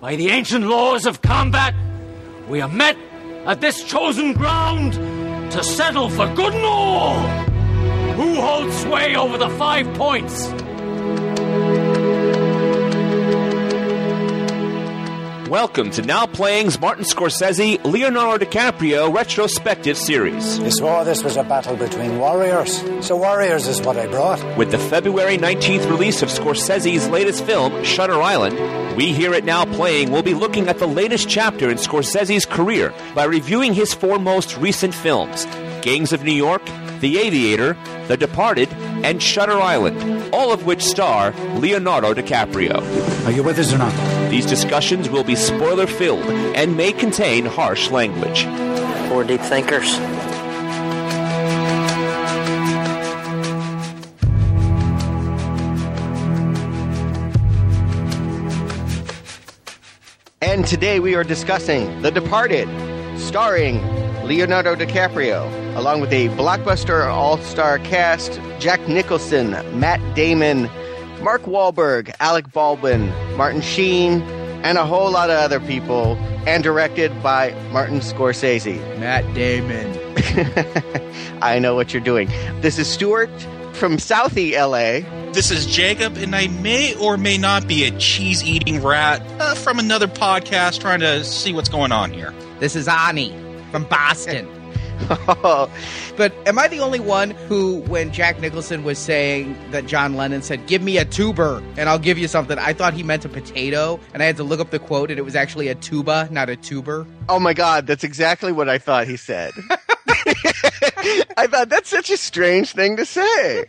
By the ancient laws of combat, we are met at this chosen ground to settle for good and all. Who holds sway over the five points? Welcome to Now Playing's Martin Scorsese Leonardo DiCaprio retrospective series. You swore this was a battle between warriors, so warriors is what I brought. With the February 19th release of Scorsese's latest film, Shutter Island, we here at Now Playing will be looking at the latest chapter in Scorsese's career by reviewing his four most recent films Gangs of New York, The Aviator, The Departed, and Shutter Island, all of which star Leonardo DiCaprio. Are you with us or not? These discussions will be spoiler filled and may contain harsh language. Four deep thinkers. And today we are discussing The Departed, starring Leonardo DiCaprio, along with a blockbuster all star cast Jack Nicholson, Matt Damon, Mark Wahlberg, Alec Baldwin, Martin Sheen, and a whole lot of other people, and directed by Martin Scorsese. Matt Damon. I know what you're doing. This is Stuart from Southie, LA. This is Jacob, and I may or may not be a cheese eating rat uh, from another podcast trying to see what's going on here. This is Ani from Boston. But am I the only one who, when Jack Nicholson was saying that John Lennon said, Give me a tuber and I'll give you something, I thought he meant a potato, and I had to look up the quote, and it was actually a tuba, not a tuber. Oh my God, that's exactly what I thought he said. I thought that's such a strange thing to say.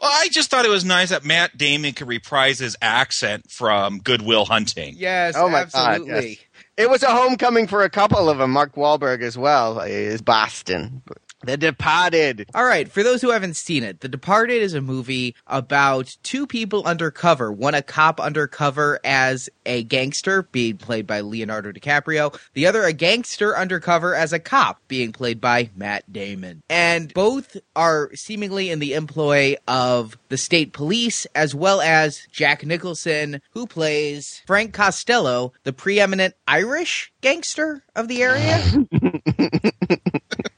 Well, I just thought it was nice that Matt Damon could reprise his accent from Good Will Hunting. Yes, Oh my God, absolutely. yes. It was a homecoming for a couple of them. Mark Wahlberg as well uh, is Boston. The Departed. All right, for those who haven't seen it, The Departed is a movie about two people undercover. One a cop undercover as a gangster, being played by Leonardo DiCaprio. The other a gangster undercover as a cop, being played by Matt Damon. And both are seemingly in the employ of the state police, as well as Jack Nicholson, who plays Frank Costello, the preeminent Irish gangster of the area.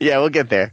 Yeah, we'll get there.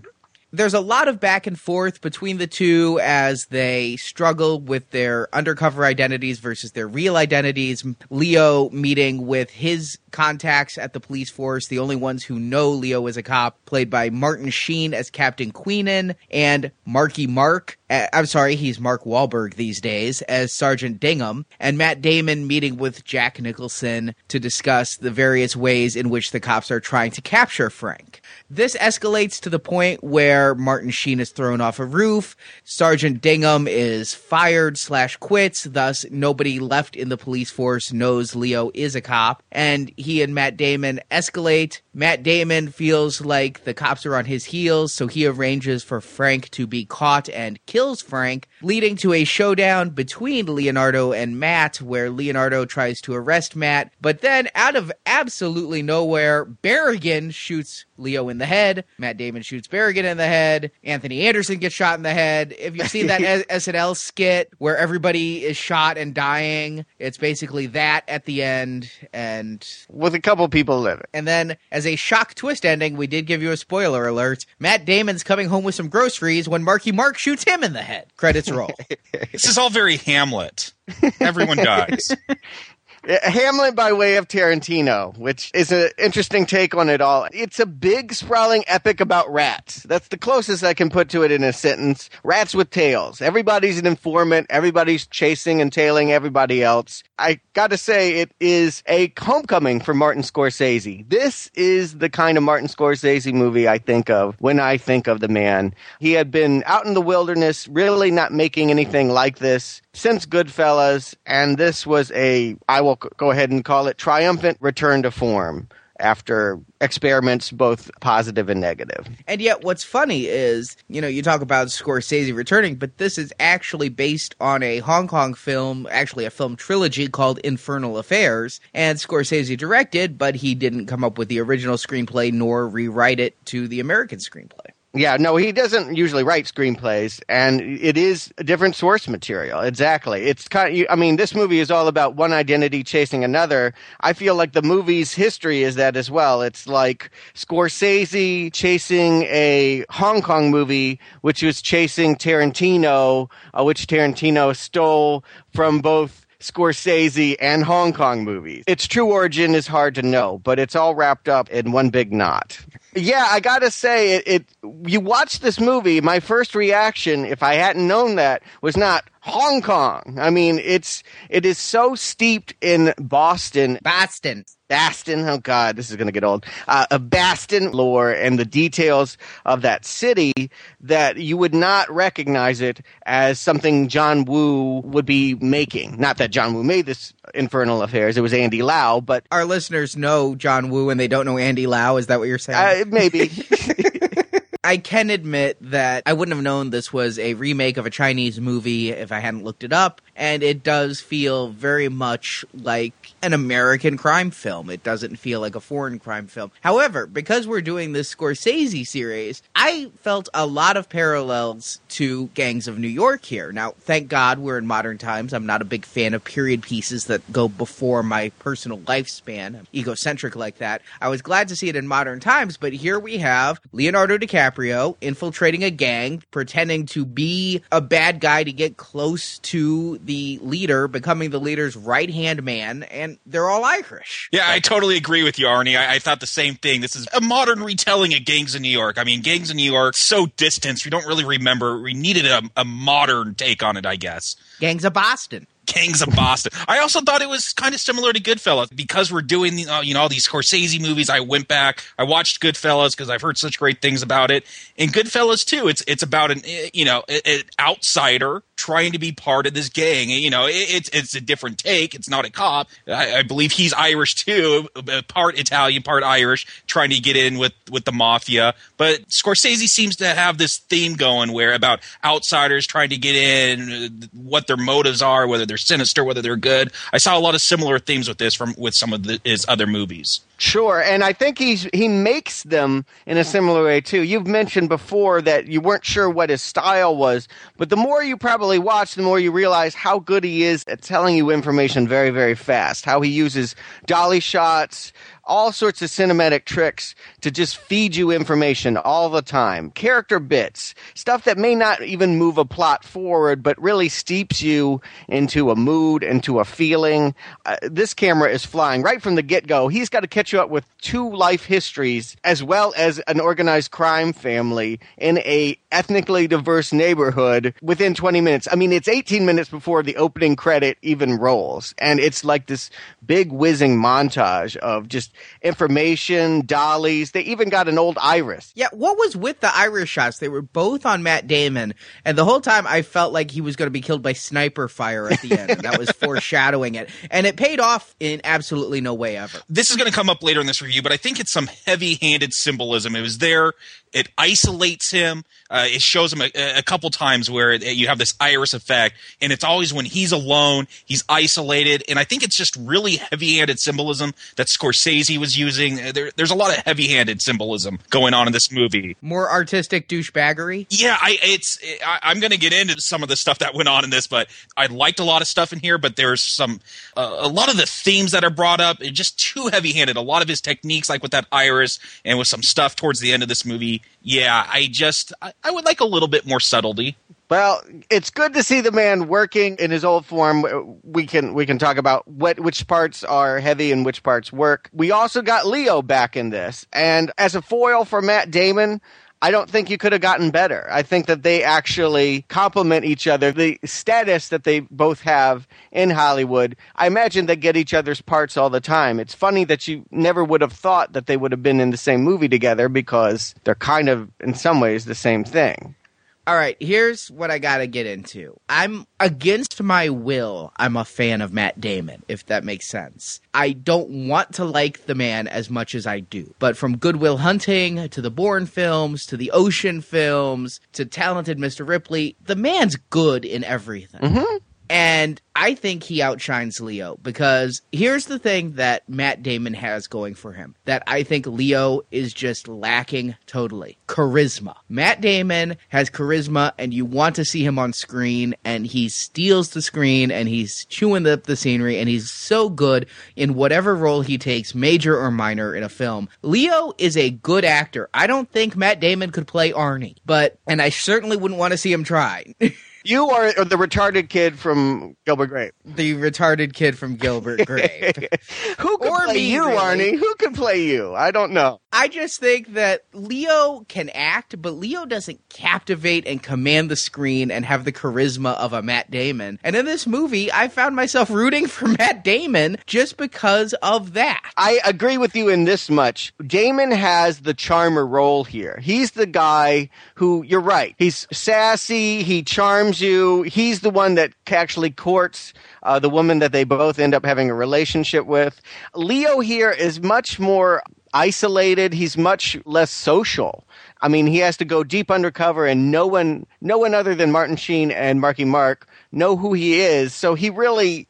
there's a lot of back and forth between the two as they struggle with their undercover identities versus their real identities. Leo meeting with his contacts at the police force, the only ones who know Leo is a cop, played by Martin Sheen as Captain Queenan and Marky Mark. uh, I'm sorry, he's Mark Wahlberg these days as Sergeant Dignam, and Matt Damon meeting with Jack Nicholson to discuss the various ways in which the cops are trying to capture Frank. This escalates to the point where Martin Sheen is thrown off a roof. Sergeant Dignam is fired slash quits. Thus, nobody left in the police force knows Leo is a cop. And he and Matt Damon escalate. Matt Damon feels like the cops are on his heels, so he arranges for Frank to be caught and kills Frank, leading to a showdown between Leonardo and Matt, where Leonardo tries to arrest Matt. But then, out of absolutely nowhere, Barrigan shoots Leo in the head. Matt Damon shoots Barrigan in the head. Anthony Anderson gets shot in the head. If you've seen that SNL skit where everybody is shot and dying, it's basically that at the end. And With a couple people living. and then, as a shock twist ending, we did give you a spoiler alert. Matt Damon's coming home with some groceries when Marky Mark shoots him in the head. Credits roll. This is all very Hamlet. Everyone dies. Hamlet by way of Tarantino, which is an interesting take on it all. It's a big, sprawling epic about rats. That's the closest I can put to it in a sentence. Rats with tails. Everybody's an informant. Everybody's chasing and tailing everybody else. I gotta say, it is a homecoming for Martin Scorsese. This is the kind of Martin Scorsese movie I think of when I think of the man. He had been out in the wilderness, really not making anything like this since Goodfellas, and this was a, I will go ahead and call it triumphant return to form after experiments both positive and negative. And yet, what's funny is, you know, you talk about Scorsese returning, but this is actually based on a Hong Kong film, actually a film trilogy called Infernal Affairs. And Scorsese directed, but he didn't come up with the original screenplay nor rewrite it to the American screenplay. Yeah, no, he doesn't usually write screenplays, and it is a different source material. Exactly. It's kind of, I mean, this movie is all about one identity chasing another. I feel like the movie's history is that as well. It's like Scorsese chasing a Hong Kong movie, which was chasing Tarantino, uh, which Tarantino stole from both Scorsese and Hong Kong movies. Its true origin is hard to know, but it's all wrapped up in one big knot. Yeah, I gotta say, it, it. You watch this movie. My first reaction, if I hadn't known that, was not Hong Kong. I mean, it's it is so steeped in Boston, Boston. Baston. Oh God, this is going to get old. Uh, a Baston lore and the details of that city that you would not recognize it as something John Woo would be making. Not that John Woo made this Infernal Affairs; it was Andy Lau, but Our listeners know John Woo and they don't know Andy Lau. Is that what you're saying? uh, maybe. I can admit that I wouldn't have known this was a remake of a Chinese movie if I hadn't looked it up, and it does feel very much like an American crime film. It doesn't feel like a foreign crime film. However, because we're doing this Scorsese series, I felt a lot of parallels to Gangs of New York here. Now, thank God we're in modern times. I'm not a big fan of period pieces that go before my personal lifespan. I'm egocentric like that. I was glad to see it in modern times, but here we have Leonardo DiCaprio infiltrating a gang, pretending to be a bad guy to get close to the leader, becoming the leader's right hand man, and they're all Irish. Yeah, I totally agree with you, Arnie. I, I thought the same thing. This is a modern retelling of Gangs of New York. I mean, Gangs of New York, so distant, we don't really remember. We needed a, a modern take on it, I guess. Gangs of Boston. Gangs of Boston. I also thought it was kind of similar to Goodfellas because we're doing uh, you know all these Scorsese movies. I went back, I watched Goodfellas because I've heard such great things about it. And Goodfellas too. It's it's about an eh, you know an outsider trying to be part of this gang. You know, it, it's it's a different take. It's not a cop. I, I believe he's Irish too, uh, part Italian, part Irish, trying to get in with with the mafia. But Scorsese seems to have this theme going where about outsiders trying to get in, uh, what their motives are, whether they're sinister, whether they're good. I saw a lot of similar themes with this from with some of the, his other movies. Sure, and I think he's he makes them in a similar way too. You've mentioned before that you weren't sure what his style was, but the more you probably watch, the more you realize how good he is at telling you information very, very fast. How he uses dolly shots, all sorts of cinematic tricks to just feed you information all the time. Character bits, stuff that may not even move a plot forward, but really steeps you into a mood, into a feeling. Uh, this camera is flying right from the get go. He's got to catch you up with two life histories as well as an organized crime family in a ethnically diverse neighborhood within 20 minutes. I mean, it's 18 minutes before the opening credit even rolls. And it's like this big whizzing montage of just information, dollies. They even got an old iris. Yeah, what was with the Irish shots? They were both on Matt Damon, and the whole time I felt like he was going to be killed by sniper fire at the end. that was foreshadowing it, and it paid off in absolutely no way ever. This is going to come up later in this review, but I think it's some heavy-handed symbolism. It was there. It isolates him. Uh, it shows him a, a couple times where it, you have this iris effect, and it's always when he's alone, he's isolated, and I think it's just really heavy-handed symbolism that Scorsese was using. Uh, There, there's a lot of heavy-handed symbolism going on in this movie. More artistic douchebaggery. Yeah, I it's I, I'm going to get into some of the stuff that went on in this, but I liked a lot of stuff in here. But there's some uh, a lot of the themes that are brought up, just too heavy-handed. A lot of his techniques, like with that iris, and with some stuff towards the end of this movie. Yeah, I just I, I would like a little bit more subtlety. Well, it's good to see the man working in his old form. We can we can talk about what which parts are heavy and which parts work. We also got Leo back in this, and as a foil for Matt Damon. I don't think you could have gotten better. I think that they actually complement each other. The status that they both have in Hollywood, I imagine they get each other's parts all the time. It's funny that you never would have thought that they would have been in the same movie together because they're kind of, in some ways, the same thing. All right, here's what I got to get into. I'm against my will. I'm a fan of Matt Damon, if that makes sense. I don't want to like the man as much as I do. But from Good Will Hunting to the Bourne films to the Ocean films to Talented Mr. Ripley, the man's good in everything. Mm-hmm. And I think he outshines Leo because here's the thing that Matt Damon has going for him that I think Leo is just lacking totally charisma. Matt Damon has charisma, and you want to see him on screen, and he steals the screen and he's chewing up the scenery, and he's so good in whatever role he takes, major or minor, in a film. Leo is a good actor. I don't think Matt Damon could play Arnie, but, and I certainly wouldn't want to see him try. You are the retarded kid from Gilbert Grape. the retarded kid from Gilbert Grape. Who could Or play me, you, really. Arnie? Who could play you? I don't know. I just think that Leo can act, but Leo doesn't captivate and command the screen and have the charisma of a Matt Damon. And in this movie, I found myself rooting for Matt Damon just because of that. I agree with you in this much. Damon has the charmer role here. He's the guy who, you're right, he's sassy, he charms you. He's the one that actually courts uh, the woman that they both end up having a relationship with. Leo here is much more isolated. He's much less social. I mean, he has to go deep undercover, and no one, no one other than Martin Sheen and Marky Mark know who he is. So he really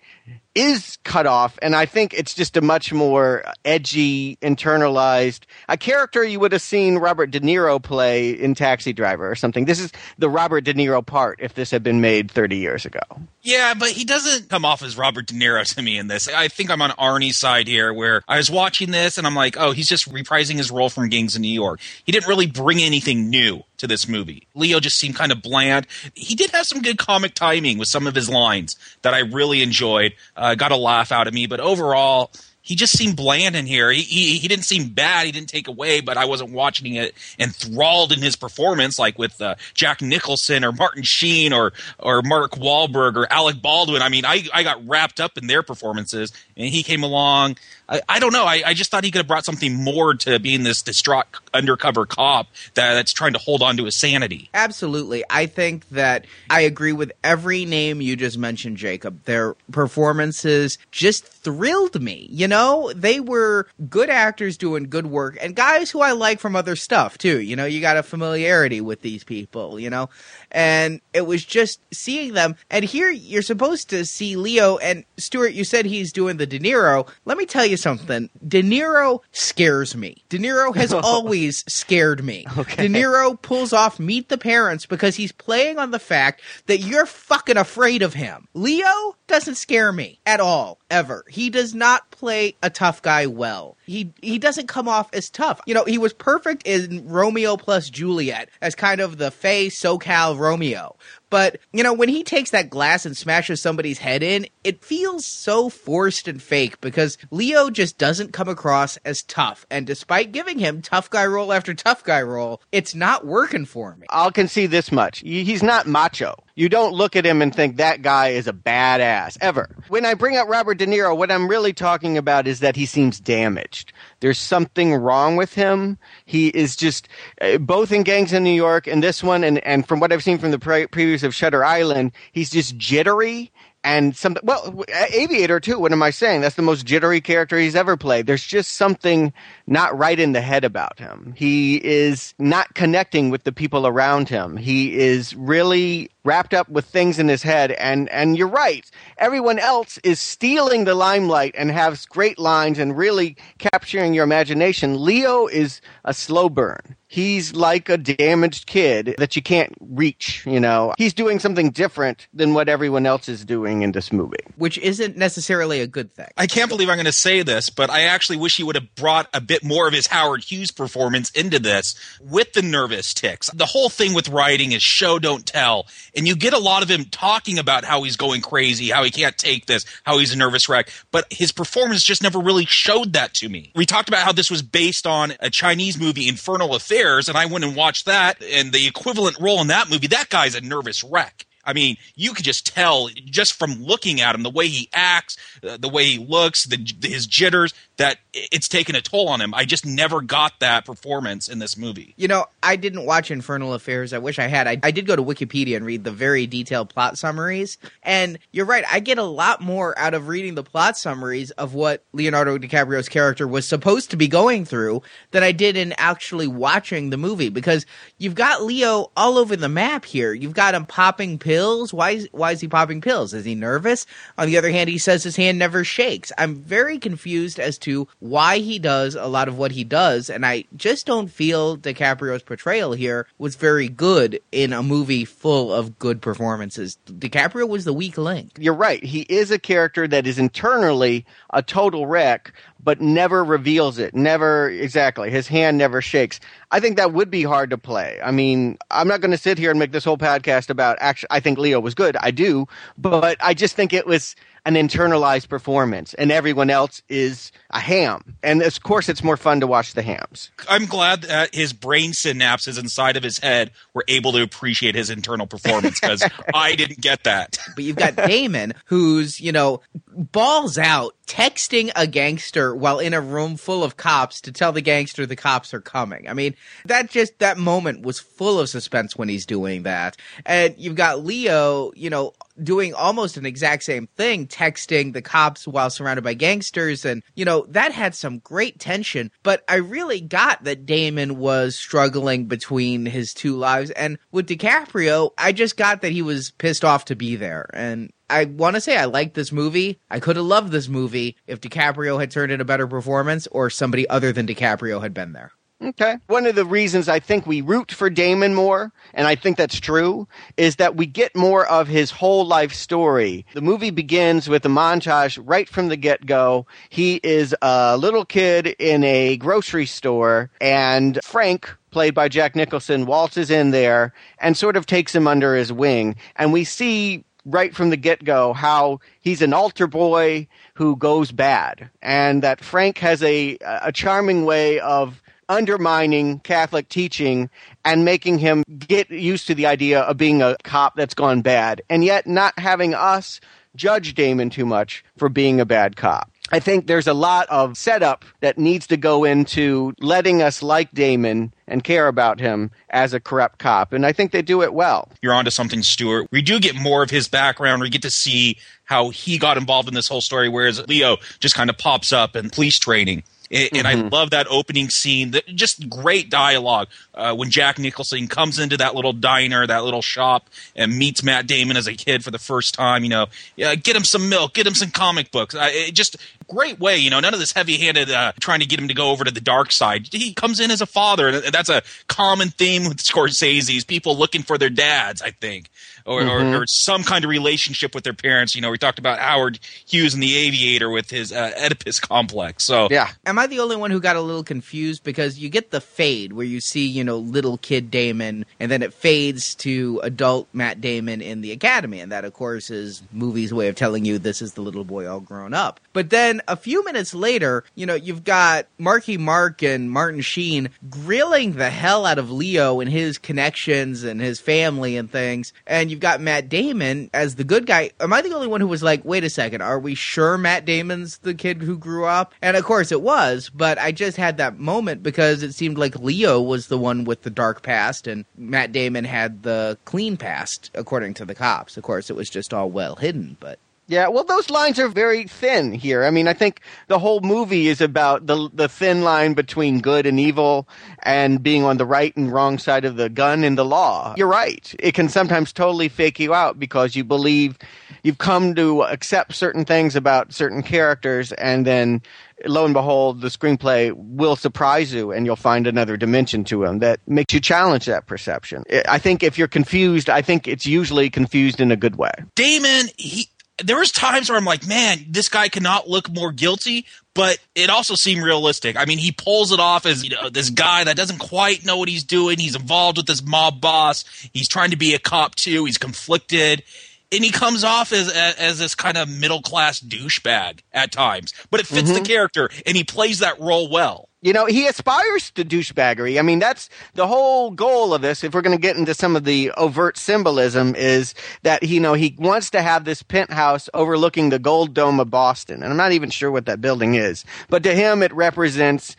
is cut off, and I think it's just a much more edgy, internalized a character you would have seen Robert De Niro play in Taxi Driver or something. This is the Robert De Niro part if this had been made 30 years ago. Yeah, but he doesn't come off as Robert De Niro to me in this. I think I'm on Arnie's side here, where I was watching this and I'm like, oh, he's just reprising his role from Gangs of New York. He didn't really bring anything new to this movie. Leo just seemed kind of bland. He did have some good comic timing with some of his lines that I really enjoyed. Uh, got a laugh out of me, but overall, he just seemed bland in here. He, he he didn't seem bad. He didn't take away, but I wasn't watching it enthralled in his performance like with uh, Jack Nicholson or Martin Sheen or or Mark Wahlberg or Alec Baldwin. I mean, I I got wrapped up in their performances, and he came along. I, I don't know. I, I just thought he could have brought something more to being this distraught undercover cop that, that's trying to hold on to his sanity. Absolutely. I think that I agree with every name you just mentioned, Jacob. Their performances just thrilled me. You know, they were good actors doing good work and guys who I like from other stuff too. You know, you got a familiarity with these people, you know? And it was just seeing them. And here you're supposed to see Leo and Stuart, you said he's doing the De Niro. Let me tell you something. De Niro scares me. De Niro has always scared me. De Niro pulls off Meet the Parents because he's playing on the fact that you're fucking afraid of him. Leo doesn't scare me at all, ever. He does not play a tough guy well. He he doesn't come off as tough. You know, he was perfect in Romeo plus Juliet as kind of the fey SoCal Romeo. But, you know, when he takes that glass and smashes somebody's head in, it feels so forced and fake because Leo just doesn't come across as tough. And despite giving him tough guy role after tough guy role, it's not working for me. I'll concede this much. He's not macho. You don't look at him and think that guy is a badass, ever. When I bring up Robert De Niro, what I'm really talking about is that he seems damaged. There's something wrong with him. He is just, uh, both in Gangs in New York and this one, and, and from what I've seen from the pre- previews of Shutter Island, he's just jittery and some well aviator too what am i saying that's the most jittery character he's ever played there's just something not right in the head about him he is not connecting with the people around him he is really wrapped up with things in his head. And and you're right. Everyone else is stealing the limelight and has great lines and really capturing your imagination. Leo is a slow burn. He's like a damaged kid that you can't reach you know. He's doing something different than what everyone else is doing in this movie. Which isn't necessarily a good thing. I can't believe I'm going to say this, but I actually wish he would have brought a bit more of his Howard Hughes performance into this with the nervous ticks. The whole thing with writing is show don't tell, and you get a lot of him talking about how he's going crazy, how he can't take this, how he's a nervous wreck, but his performance just never really showed that to me. We talked about how this was based on a Chinese movie, Infernal Affairs, and I went and watched that, and the equivalent role in that movie, that guy's a nervous wreck. I mean, you could just tell just from looking at him, the way he acts, uh, the way he looks, the, his jitters, that it's taken a toll on him. I just never got that performance in this movie. You know, I didn't watch Infernal Affairs. I wish I had. I, I did go to Wikipedia and read the very detailed plot summaries. And you're right, I get a lot more out of reading the plot summaries of what Leonardo DiCaprio's character was supposed to be going through than I did in actually watching the movie. Because you've got Leo all over the map here. You've got him popping pills pills? Why is, why is he popping pills? Is he nervous? On the other hand, he says his hand never shakes. I'm very confused as to why he does a lot of what he does, and I just don't feel DiCaprio's portrayal here was very good in a movie full of good performances. DiCaprio was the weak link. You're right. He is a character that is internally a total wreck, but never reveals it. Never exactly. His hand never shakes. I think that would be hard to play. I mean, I'm not going to sit here and make this whole podcast about actually I think Leo was good. I do, but I just think it was an internalized performance and everyone else is a ham. And of course it's more fun to watch the hams. I'm glad that his brain synapses inside of his head were able to appreciate his internal performance because I didn't get that. But you've got Damon who's, you know, balls out texting a gangster while in a room full of cops to tell the gangster the cops are coming. I mean, that just that moment was full of suspense when he's doing that. And you've got Leo, you know, doing almost an exact same thing, texting the cops while surrounded by gangsters. And, you know, that had some great tension. But I really got that Damon was struggling between his two lives. And with DiCaprio, I just got that he was pissed off to be there. And I want to say I liked this movie. I could have loved this movie if DiCaprio had turned in a better performance or somebody other than DiCaprio had been there. Okay. One of the reasons I think we root for Damon more, and I think that's true, is that we get more of his whole life story. The movie begins with a montage right from the get go. He is a little kid in a grocery store, and Frank, played by Jack Nicholson, waltzes in there and sort of takes him under his wing. And we see right from the get go how he's an altar boy who goes bad, and that Frank has a, a charming way of undermining Catholic teaching and making him get used to the idea of being a cop that's gone bad, and yet not having us judge Damon too much for being a bad cop. I think there's a lot of setup that needs to go into letting us like Damon and care about him as a corrupt cop. And I think they do it well. You're onto something, Stuart. We do get more of his background. We get to see how he got involved in this whole story, whereas Leo just kind of pops up in police training. And, mm-hmm. I love that opening scene. That just great dialogue uh, when Jack Nicholson comes into that little diner, that little shop, and meets Matt Damon as a kid for the first time. You know, yeah, get him some milk, get him some comic books. Uh, just great way. You know, none of this heavy-handed uh, trying to get him to go over to the dark side. He comes in as a father, and that's a common theme with Scorsese's people looking for their dads. I think or, mm-hmm. or, or, some kind of relationship with their parents. You know, we talked about Howard Hughes in The Aviator with his uh, Oedipus complex. So, yeah. Am I the only one who got a little confused because you get the fade where you see, you know, little kid Damon and then it fades to adult Matt Damon in the Academy. And that, of course, is movie's way of telling you this is the little boy all grown up. But then a few minutes later, you know, you've got Marky Mark and Martin Sheen grilling the hell out of Leo and his connections and his family and things. And you've got Matt Damon as the good guy. Am I the only one who was like, wait a second, are we sure Matt Damon's the kid who grew up? And of course it was, but I just had that moment because it seemed like Leo was the one with the dark past and Matt Damon had the clean past, according to the cops. Of course, it was just all well hidden, but. Yeah, well, those lines are very thin here. I mean, I think the whole movie is about the the thin line between good and evil, and being on the right and wrong side of the gun in the law. You're right; it can sometimes totally fake you out because you believe you've come to accept certain things about certain characters, and then lo and behold, the screenplay will surprise you, and you'll find another dimension to them that makes you challenge that perception. I think if you're confused, I think it's usually confused in a good way. Damon, he there was times where I'm like, man, this guy cannot look more guilty, but it also seemed realistic. I mean, he pulls it off as you know this guy that doesn't quite know what he's doing. He's involved with this mob boss. He's trying to be a cop too. He's conflicted. And he comes off as as, as this kind of middle class douchebag at times, but it fits mm-hmm. the character, and he plays that role well. You know, he aspires to douchebaggery. I mean, that's the whole goal of this. If we're going to get into some of the overt symbolism, is that you know he wants to have this penthouse overlooking the Gold Dome of Boston, and I'm not even sure what that building is, but to him it represents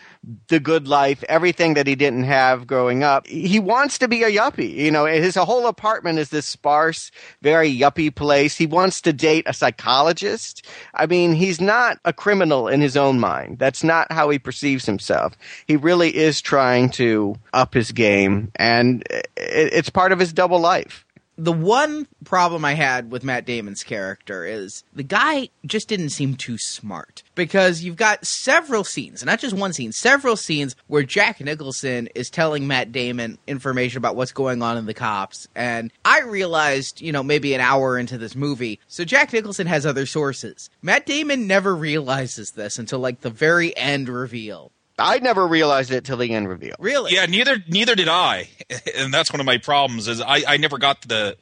the good life, everything that he didn't have growing up. He wants to be a yuppie. You know, his whole apartment is this sparse, very yuppie place. He wants to date a psychologist. I mean, he's not a criminal in his own mind. That's not how he perceives himself. He really is trying to up his game, and it's part of his double life. The one problem I had with Matt Damon's character is the guy just didn't seem too smart because you've got several scenes, not just one scene, several scenes where Jack Nicholson is telling Matt Damon information about what's going on in the cops. And I realized, you know, maybe an hour into this movie, so Jack Nicholson has other sources. Matt Damon never realizes this until like the very end reveal. I never realized it till the end reveal. Really? Yeah, neither neither did I, and that's one of my problems. Is I I never got the.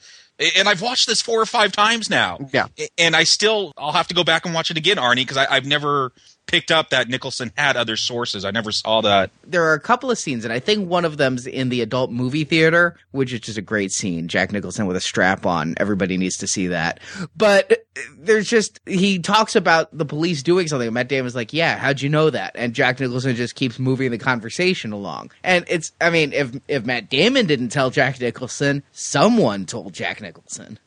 And I've watched this four or five times now. Yeah. And I still, I'll have to go back and watch it again, Arnie, because I've never picked up that Nicholson had other sources. I never saw that. there are a couple of scenes, and I think one of them's in the adult movie theater, which is just a great scene. Jack Nicholson with a strap on. Everybody needs to see that. But there's just he talks about the police doing something. Matt Damon's like, "Yeah, how'd you know that?" And Jack Nicholson just keeps moving the conversation along. And it's, I mean, if if Matt Damon didn't tell Jack Nicholson, someone told Jack Nicholson.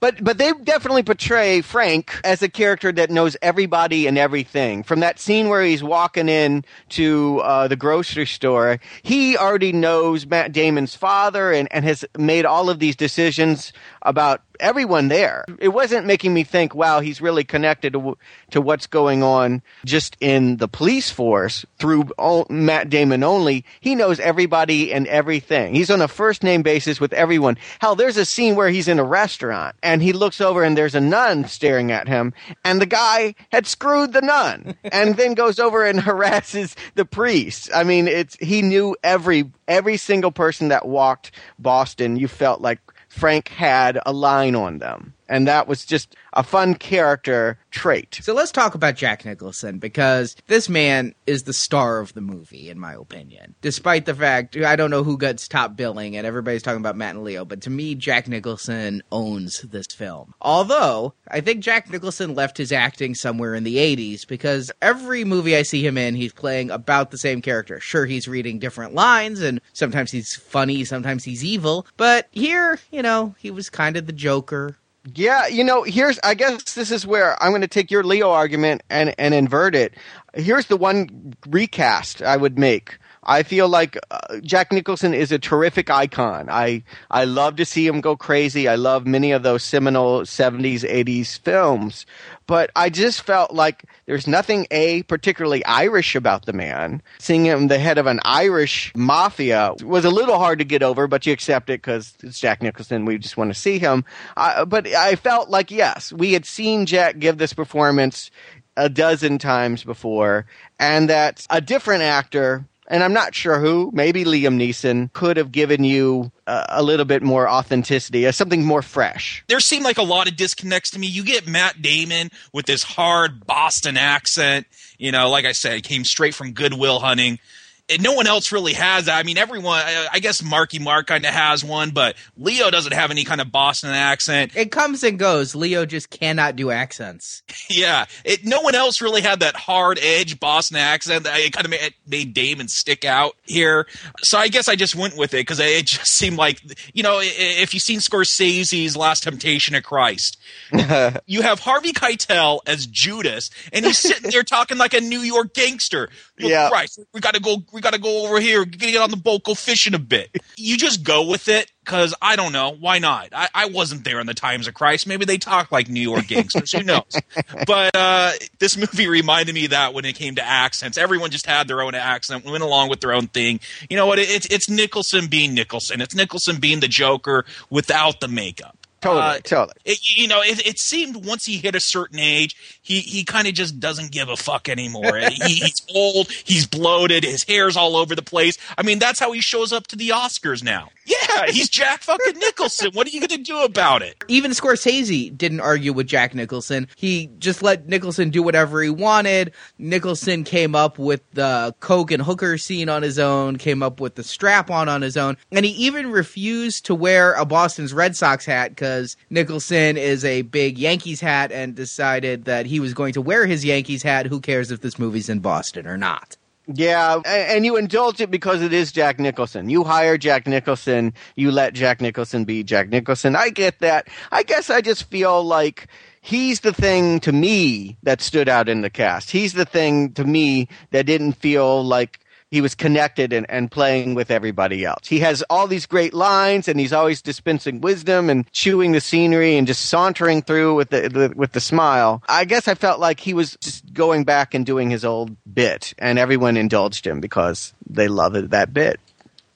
But but they definitely portray Frank as a character that knows everybody and everything. From that scene where he's walking in to uh, the grocery store, he already knows Matt Damon's father and, and has made all of these decisions about everyone there. It wasn't making me think, wow, he's really connected to, to what's going on just in the police force through all, Matt Damon only. He knows everybody and everything. He's on a first name basis with everyone. Hell, there's a scene where he's in a restaurant and he looks over and there's a nun staring at him and the guy had screwed the nun and then goes over and harasses the priest. I mean, it's, he knew every, every single person that walked Boston. You felt like Frank had a line on them. And that was just a fun character trait. So let's talk about Jack Nicholson because this man is the star of the movie, in my opinion. Despite the fact I don't know who gets top billing, and everybody's talking about Matt and Leo, but to me, Jack Nicholson owns this film. Although I think Jack Nicholson left his acting somewhere in the '80s because every movie I see him in, he's playing about the same character. Sure, he's reading different lines, and sometimes he's funny, sometimes he's evil, but here, you know, he was kind of the Joker. Yeah, you know, here's I guess this is where I'm going to take your Leo argument and and invert it. Here's the one recast I would make. I feel like uh, Jack Nicholson is a terrific icon. I I love to see him go crazy. I love many of those seminal 70s 80s films. But I just felt like there's nothing a particularly Irish about the man. Seeing him the head of an Irish mafia was a little hard to get over, but you accept it because it's Jack Nicholson. We just want to see him. Uh, but I felt like yes, we had seen Jack give this performance a dozen times before, and that a different actor and I'm not sure who, maybe Liam Neeson, could have given you uh, a little bit more authenticity, uh, something more fresh. There seemed like a lot of disconnects to me. You get Matt Damon with this hard Boston accent. You know, like I said, came straight from Good Will Hunting. And no one else really has that. I mean, everyone, I I guess Marky Mark kind of has one, but Leo doesn't have any kind of Boston accent. It comes and goes. Leo just cannot do accents. Yeah, it, no one else really had that hard edge Boston accent. that It kind of made, made Damon stick out here. So I guess I just went with it because it just seemed like, you know, if you've seen Scorsese's Last Temptation of Christ, you have Harvey Keitel as Judas, and he's sitting there talking like a New York gangster. Look, Yeah. Christ, we gotta go. We gotta go over here. Get on the boat, go fishing a bit. You just go with it because I don't know why not. I, I wasn't there in the times of Christ. Maybe they talk like New York gangsters. Who knows? But uh, this movie reminded me that when it came to accents, everyone just had their own accent, went along with their own thing. You know what? It, it's it's Nicholson being Nicholson. It's Nicholson being the Joker without the makeup. Totally, Uh, totally. it, you know, it, it seemed once he hit a certain age, he he kind of just doesn't give a fuck anymore. he, he's old, he's bloated, his hair's all over the place. I mean, that's how he shows up to the Oscars now. Yeah, he's Jack fucking Nicholson. What are you going to do about it? Even Scorsese didn't argue with Jack Nicholson. He just let Nicholson do whatever he wanted. Nicholson came up with the Coke and hooker scene on his own, came up with the strap on on his own, and he even refused to wear a Boston's Red Sox hat because Nicholson is a big Yankees hat and decided that he was going to wear his Yankees hat. Who cares if this movie's in Boston or not? Yeah, and you indulge it because it is Jack Nicholson. You hire Jack Nicholson, you let Jack Nicholson be Jack Nicholson. I get that. I guess I just feel like he's the thing to me that stood out in the cast. He's the thing to me that didn't feel like he was connected and, and playing with everybody else. He has all these great lines and he's always dispensing wisdom and chewing the scenery and just sauntering through with the, the with the smile. I guess I felt like he was just going back and doing his old bit and everyone indulged him because they loved that bit.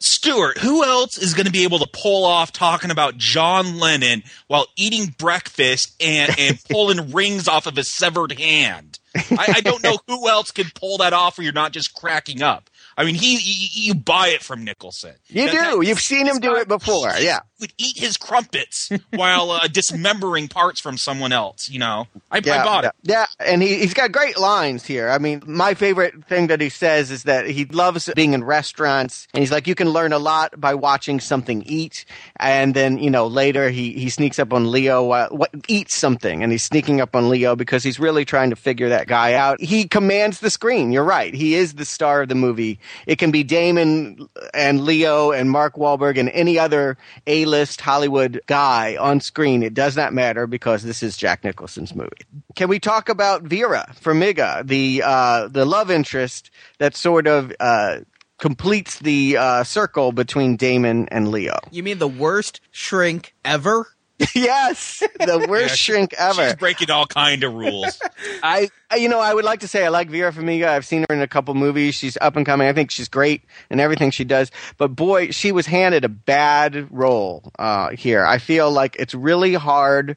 Stuart, who else is going to be able to pull off talking about John Lennon while eating breakfast and, and pulling rings off of his severed hand? I, I, don't know who else could pull that off where you're not just cracking up. I mean, he, he you buy it from Nicholson. You That- do. that- You've seen him do it before. he Yeah. would eat his crumpets while uh, dismembering parts from someone else. You know, I, I bought yeah, it. yeah, and he, he's got great lines here. I mean, my favorite thing that he says is that he loves being in restaurants, and he's like, you can learn a lot by watching something eat. And then, you know, later he, he sneaks up on Leo, uh, what, eats something, and he's sneaking up on Leo because he's really trying to figure that guy out. He commands the screen. You're right. He is the star of the movie. It can be Damon and Leo and Mark Wahlberg and any other A-list Hollywood guy on screen. It does not matter because this is Jack Nicholson's movie. Can we talk about Vera Farmiga, the uh, the love interest that sort of uh, completes the uh, circle between Damon and Leo? You mean the worst shrink ever? yes, the worst Yeah, shrink ever. She's breaking all kind of rules. I, I- you know, I would like to say I like Vera Farmiga. I've seen her in a couple movies. She's up and coming. I think she's great in everything she does. But boy, she was handed a bad role uh, here. I feel like it's really hard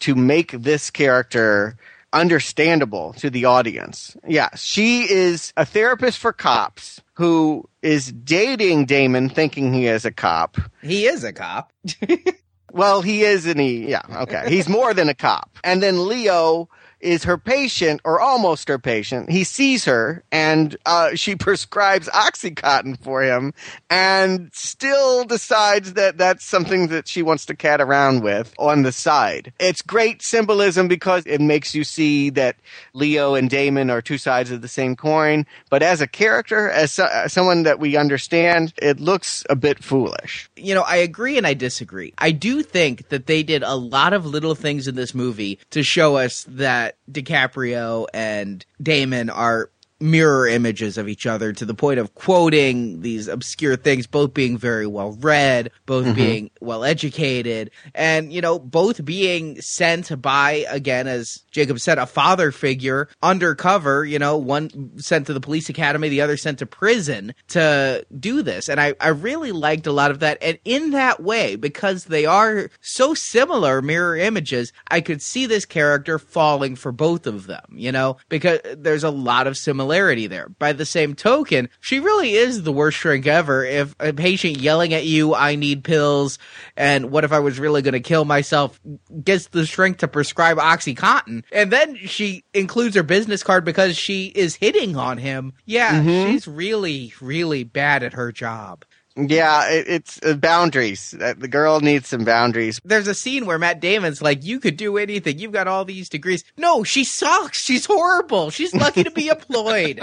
to make this character understandable to the audience. Yeah, she is a therapist for cops who is dating Damon, thinking he is a cop. He is a cop. Well, he is, and he, yeah, okay. He's more than a cop. And then Leo is her patient, or almost her patient. He sees her, and uh, she prescribes Oxycontin for him, and still decides that that's something that she wants to cat around with on the side. It's great symbolism because it makes you see that Leo and Damon are two sides of the same coin. But as a character, as, so- as someone that we understand, it looks a bit foolish. you know, I agree and I disagree. I do think that they did a lot of little things in this movie to show us that DiCaprio and Damon are mirror images of each other to the point of quoting these obscure things, both being very well read, both mm-hmm. being well educated, and, you know, both being sent by, again, as Jacob said, a father figure undercover, you know, one sent to the police academy, the other sent to prison to do this. And I, I really liked a lot of that. And in that way, because they are so similar mirror images, I could see this character falling for both of them, you know, because there's a lot of similarity there. By the same token, she really is the worst shrink ever. If a patient yelling at you, I need pills, and what if I was really going to kill myself, gets the shrink to prescribe Oxycontin, and then she includes her business card because she is hitting on him. Yeah, mm-hmm. she's really, really bad at her job. Yeah, it, it's uh, boundaries. Uh, The girl needs some boundaries. There's a scene where Matt Damon's like, "You could do anything. You've got all these degrees." No, she sucks. She's horrible. She's lucky to be employed.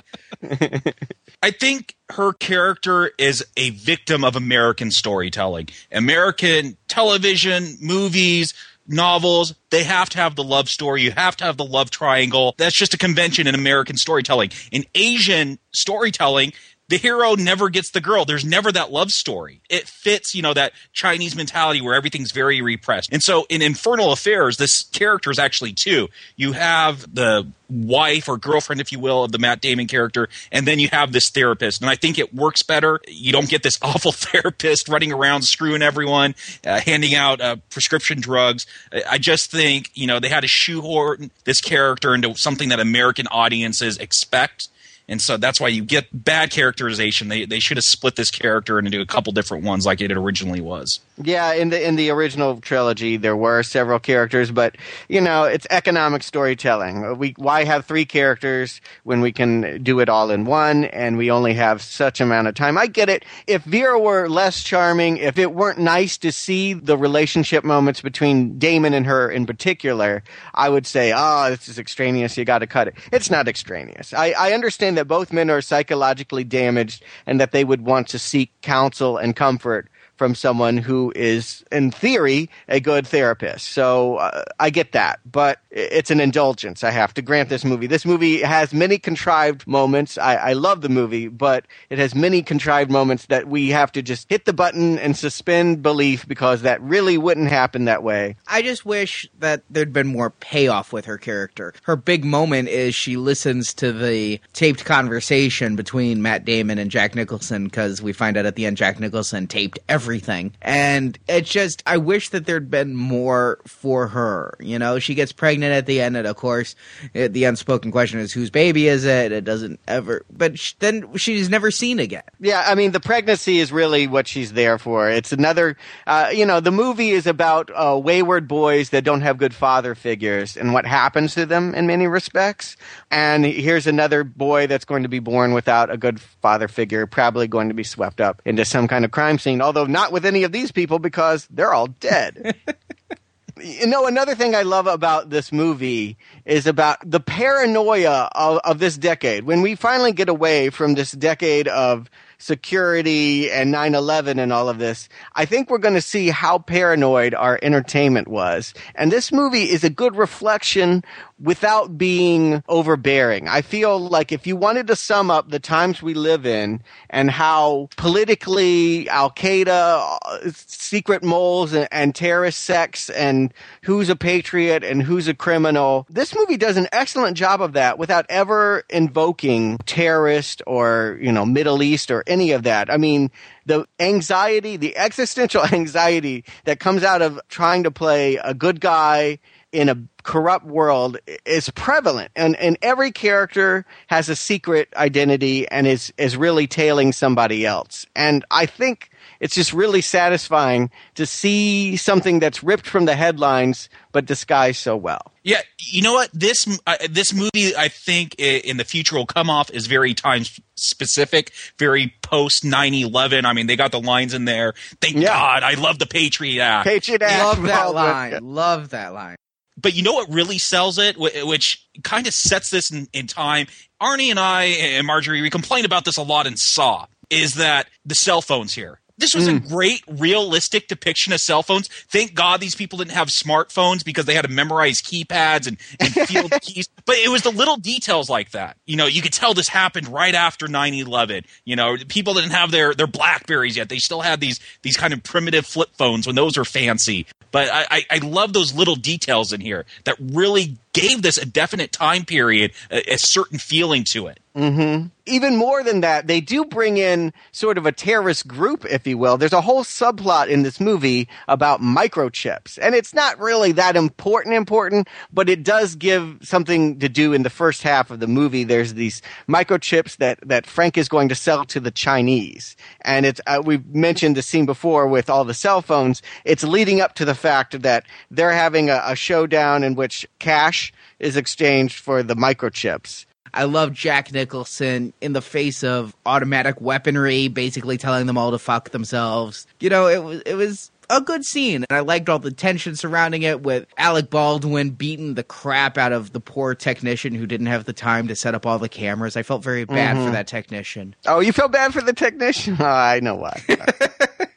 I think her character is a victim of American storytelling. American television, movies, novels, they have to have the love story. You have to have the love triangle. That's just a convention in American storytelling. In Asian storytelling, the hero never gets the girl. There's never that love story. It fits, you know, that Chinese mentality where everything's very repressed. And so in Infernal Affairs, this character is actually two. You have the wife or girlfriend, if you will, of the Matt Damon character, and then you have this therapist. And I think it works better. You don't get this awful therapist running around screwing everyone, uh, handing out uh, prescription drugs. I- I just think, you know, they had to shoehorn this character into something that American audiences expect. And so that's why you get bad characterization. They they should have split this character into a couple different ones like it originally was. Yeah, in the in the original trilogy, there were several characters, but you know, it's economic storytelling. We why have three characters when we can do it all in one, and we only have such amount of time. I get it. If Vera were less charming, if it weren't nice to see the relationship moments between Damon and her in particular, I would say, "Oh, this is extraneous. You got to cut it." It's not extraneous. I, I understand that both men are psychologically damaged and that they would want to seek counsel and comfort from someone who is, in theory, a good therapist. So uh, I get that, but it's an indulgence. I have to grant this movie. This movie has many contrived moments. I, I love the movie, but it has many contrived moments that we have to just hit the button and suspend belief because that really wouldn't happen that way. I just wish that there'd been more payoff with her character. Her big moment is she listens to the taped conversation between Matt Damon and Jack Nicholson because we find out at the end Jack Nicholson taped everything. And it's just, I wish that there'd been more for her. You know, she gets pregnant at the end, and of course, it, the unspoken question is whose baby is it? It doesn't ever, but sh- then she's never seen again. Yeah, I mean, the pregnancy is really what she's there for. It's another, uh, you know, the movie is about uh, wayward boys that don't have good father figures and what happens to them in many respects. And here's another boy that's going to be born without a good father figure, probably going to be swept up into some kind of crime scene, although not with any of these people because they're all dead. you know, another thing I love about this movie is about the paranoia of, of this decade. When we finally get away from this decade of security and 9-11 and all of this, I think we're going to see how paranoid our entertainment was. And this movie is a good reflection without being overbearing. I feel like if you wanted to sum up the times we live in and how politically Al Qaeda, uh, secret moles, and, and terrorist sects, and who's a patriot and who's a criminal, this movie does an excellent job of that without ever invoking terrorist or, you know, Middle East or any of that. I mean, the anxiety, the existential anxiety that comes out of trying to play a good guy in a corrupt world is prevalent and, and every character has a secret identity and is, is really tailing somebody else. And I think it's just really satisfying to see something that's ripped from the headlines but disguised so well. Yeah, you know what? This uh, this movie, I think, in the future will come off is very time specific, very post 9-11. I mean, they got the lines in there. Thank yeah. God, I love the Patriot Act. Patriot Act. Love that line. Love that line but you know what really sells it, which kind of sets this in, in, time. Arnie and I and Marjorie, we complained about this a lot in Saw, is that the cell phones here. This was mm. a great, realistic depiction of cell phones. Thank God these people didn't have smartphones because they had to memorize keypads and, and field keys. But it was the little details like that. You know, you could tell this happened right after 9-11. You know, people didn't have their, their Blackberries yet. They still had these these kind of primitive flip phones when those were fancy. But I, I, I love those little details in here that really gave this a definite time period, a, a certain feeling to it. Mm-hmm. Even more than that, they do bring in sort of a terrorist group, if you will. There's a whole subplot in this movie about microchips, and it's not really that important, important, but it does give something to do in the first half of the movie. There's these microchips that that Frank is going to sell to the Chinese, and it's uh, we've mentioned the scene before with all the cell phones. It's leading up to the fact that they're having a, a showdown in which cash is exchanged for the microchips I love Jack Nicholson in the face of automatic weaponry, basically telling them all to fuck themselves. You know, it was it was a good scene, and I liked all the tension surrounding it with Alec Baldwin beating the crap out of the poor technician who didn't have the time to set up all the cameras. I felt very bad mm-hmm. for that technician. Oh, you felt bad for the technician? Oh, I know why.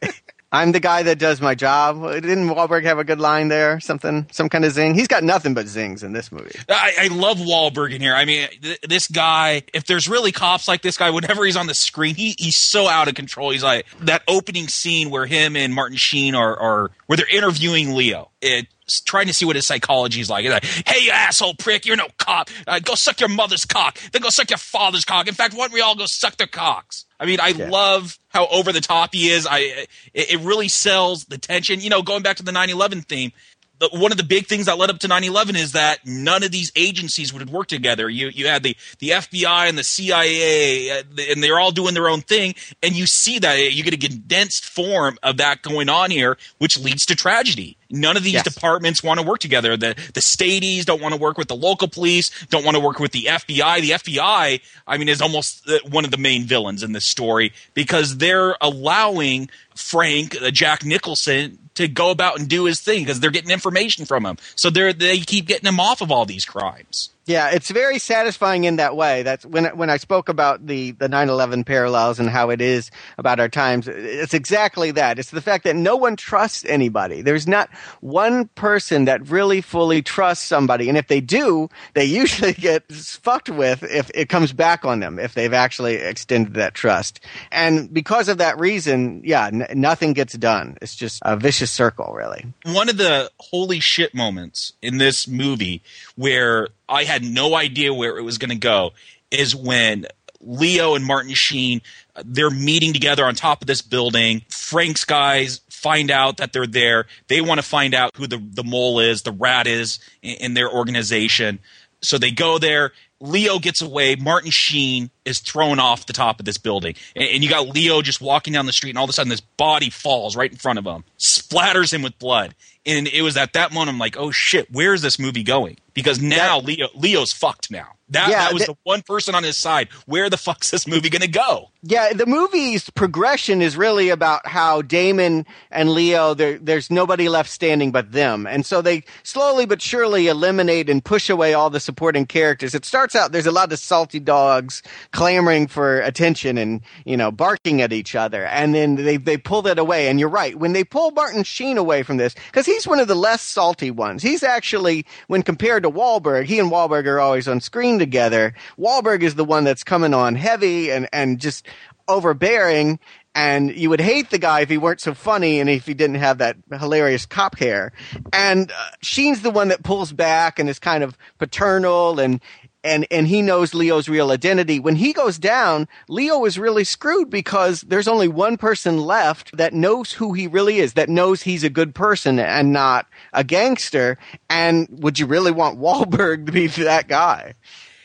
I'm the guy that does my job. Didn't Wahlberg have a good line there? Something, some kind of zing. He's got nothing but zings in this movie. I, I love Wahlberg in here. I mean, th- this guy. If there's really cops like this guy, whenever he's on the screen, he he's so out of control. He's like that opening scene where him and Martin Sheen are, are where they're interviewing Leo. It, trying to see what his psychology is like. like hey, you asshole prick, you're no cop. Uh, go suck your mother's cock. Then go suck your father's cock. In fact, why don't we all go suck their cocks? I mean, I yeah. love how over the top he is. I it, it, really sells the tension. You know, going back to the 9/11 theme, the, one of the big things that led up to 9/11 is that none of these agencies would work together. You you had the the FBI and the CIA, uh, and they're all doing their own thing, and you see that you get a condensed form of that going on here, which leads to tragedy. None of these yes. departments want to work together. The the staties don't want to work with the local police, don't want to work with the FBI. The FBI, I mean, is almost one of the main villains in this story because they're allowing Frank, uh, Jack Nicholson, to go about and do his thing because they're getting information from him. So they they keep getting him off of all these crimes. Yeah, it's very satisfying in that way. That's when when I spoke about the the 9/11 parallels and how it is about our times. It's exactly that. It's the fact that no one trusts anybody. There's not one person that really fully trusts somebody, and if they do, they usually get fucked with if it comes back on them if they've actually extended that trust. And because of that reason, yeah, n- nothing gets done. It's just a vicious circle, really. One of the holy shit moments in this movie where I had no idea where it was going to go is when Leo and Martin Sheen they're meeting together on top of this building. Frank's guys find out that they're there. They want to find out who the the mole is, the rat is in, in their organization. So they go there. Leo gets away. Martin Sheen is thrown off the top of this building. And, and, you got Leo just walking down the street, and all of a sudden, this body falls right in front of him, splatters him with blood. And it was at that moment, I'm like, oh shit, where's this movie going? Because now Leo Leo's fucked now. That, yeah, that was the one person on his side. Where the fuck's this movie going to go? Yeah, the movie's progression is really about how Damon and Leo, there's nobody left standing but them. And so they slowly but surely eliminate and push away all the supporting characters. It starts out, there's a lot of salty dogs clamoring for attention and, you know, barking at each other. And then they, they pull that away. And you're right. When they pull Martin Sheen away from this, because he's one of the less salty ones, he's actually, when compared to Wahlberg, he and Wahlberg are always on screen together. Wahlberg is the one that's coming on heavy and, and just overbearing. And you would hate the guy if he weren't so funny and if he didn't have that hilarious cop hair. And uh, Sheen's the one that pulls back and is kind of paternal and and and he knows Leo's real identity. When he goes down, Leo is really screwed because there's only one person left that knows who he really is, that knows he's a good person and not a gangster. And would you really want Wahlberg to be that guy?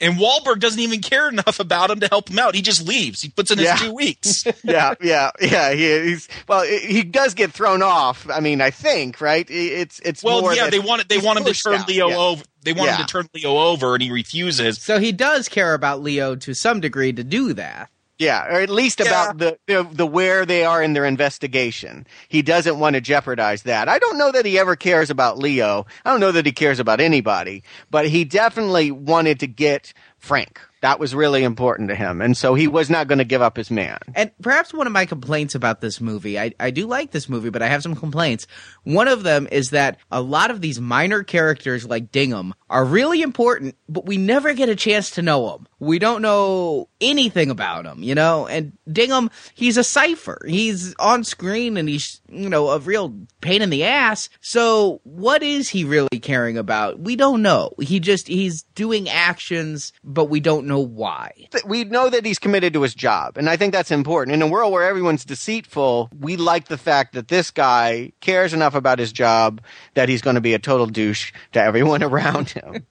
And Wahlberg doesn't even care enough about him to help him out. He just leaves. He puts in his yeah. two weeks. yeah, yeah, yeah. He, he's well. He does get thrown off. I mean, I think right. It's it's well, yeah. They want they want him to turn out. Leo yeah. over. They want yeah. him to turn Leo over, and he refuses. So he does care about Leo to some degree to do that. Yeah, or at least yeah. about the, the, the where they are in their investigation. He doesn't want to jeopardize that. I don't know that he ever cares about Leo. I don't know that he cares about anybody, but he definitely wanted to get Frank. That was really important to him. And so he was not going to give up his man. And perhaps one of my complaints about this movie, I, I do like this movie, but I have some complaints. One of them is that a lot of these minor characters like Dignam are really important, but we never get a chance to know them. We don't know anything about him, you know? And Dignam, he's a cipher. He's on screen and he's, you know, a real pain in the ass. So what is he really caring about? We don't know. He just, he's doing actions, but we don't know why. We know that he's committed to his job. And I think that's important. In a world where everyone's deceitful, we like the fact that this guy cares enough about his job that he's going to be a total douche to everyone around him.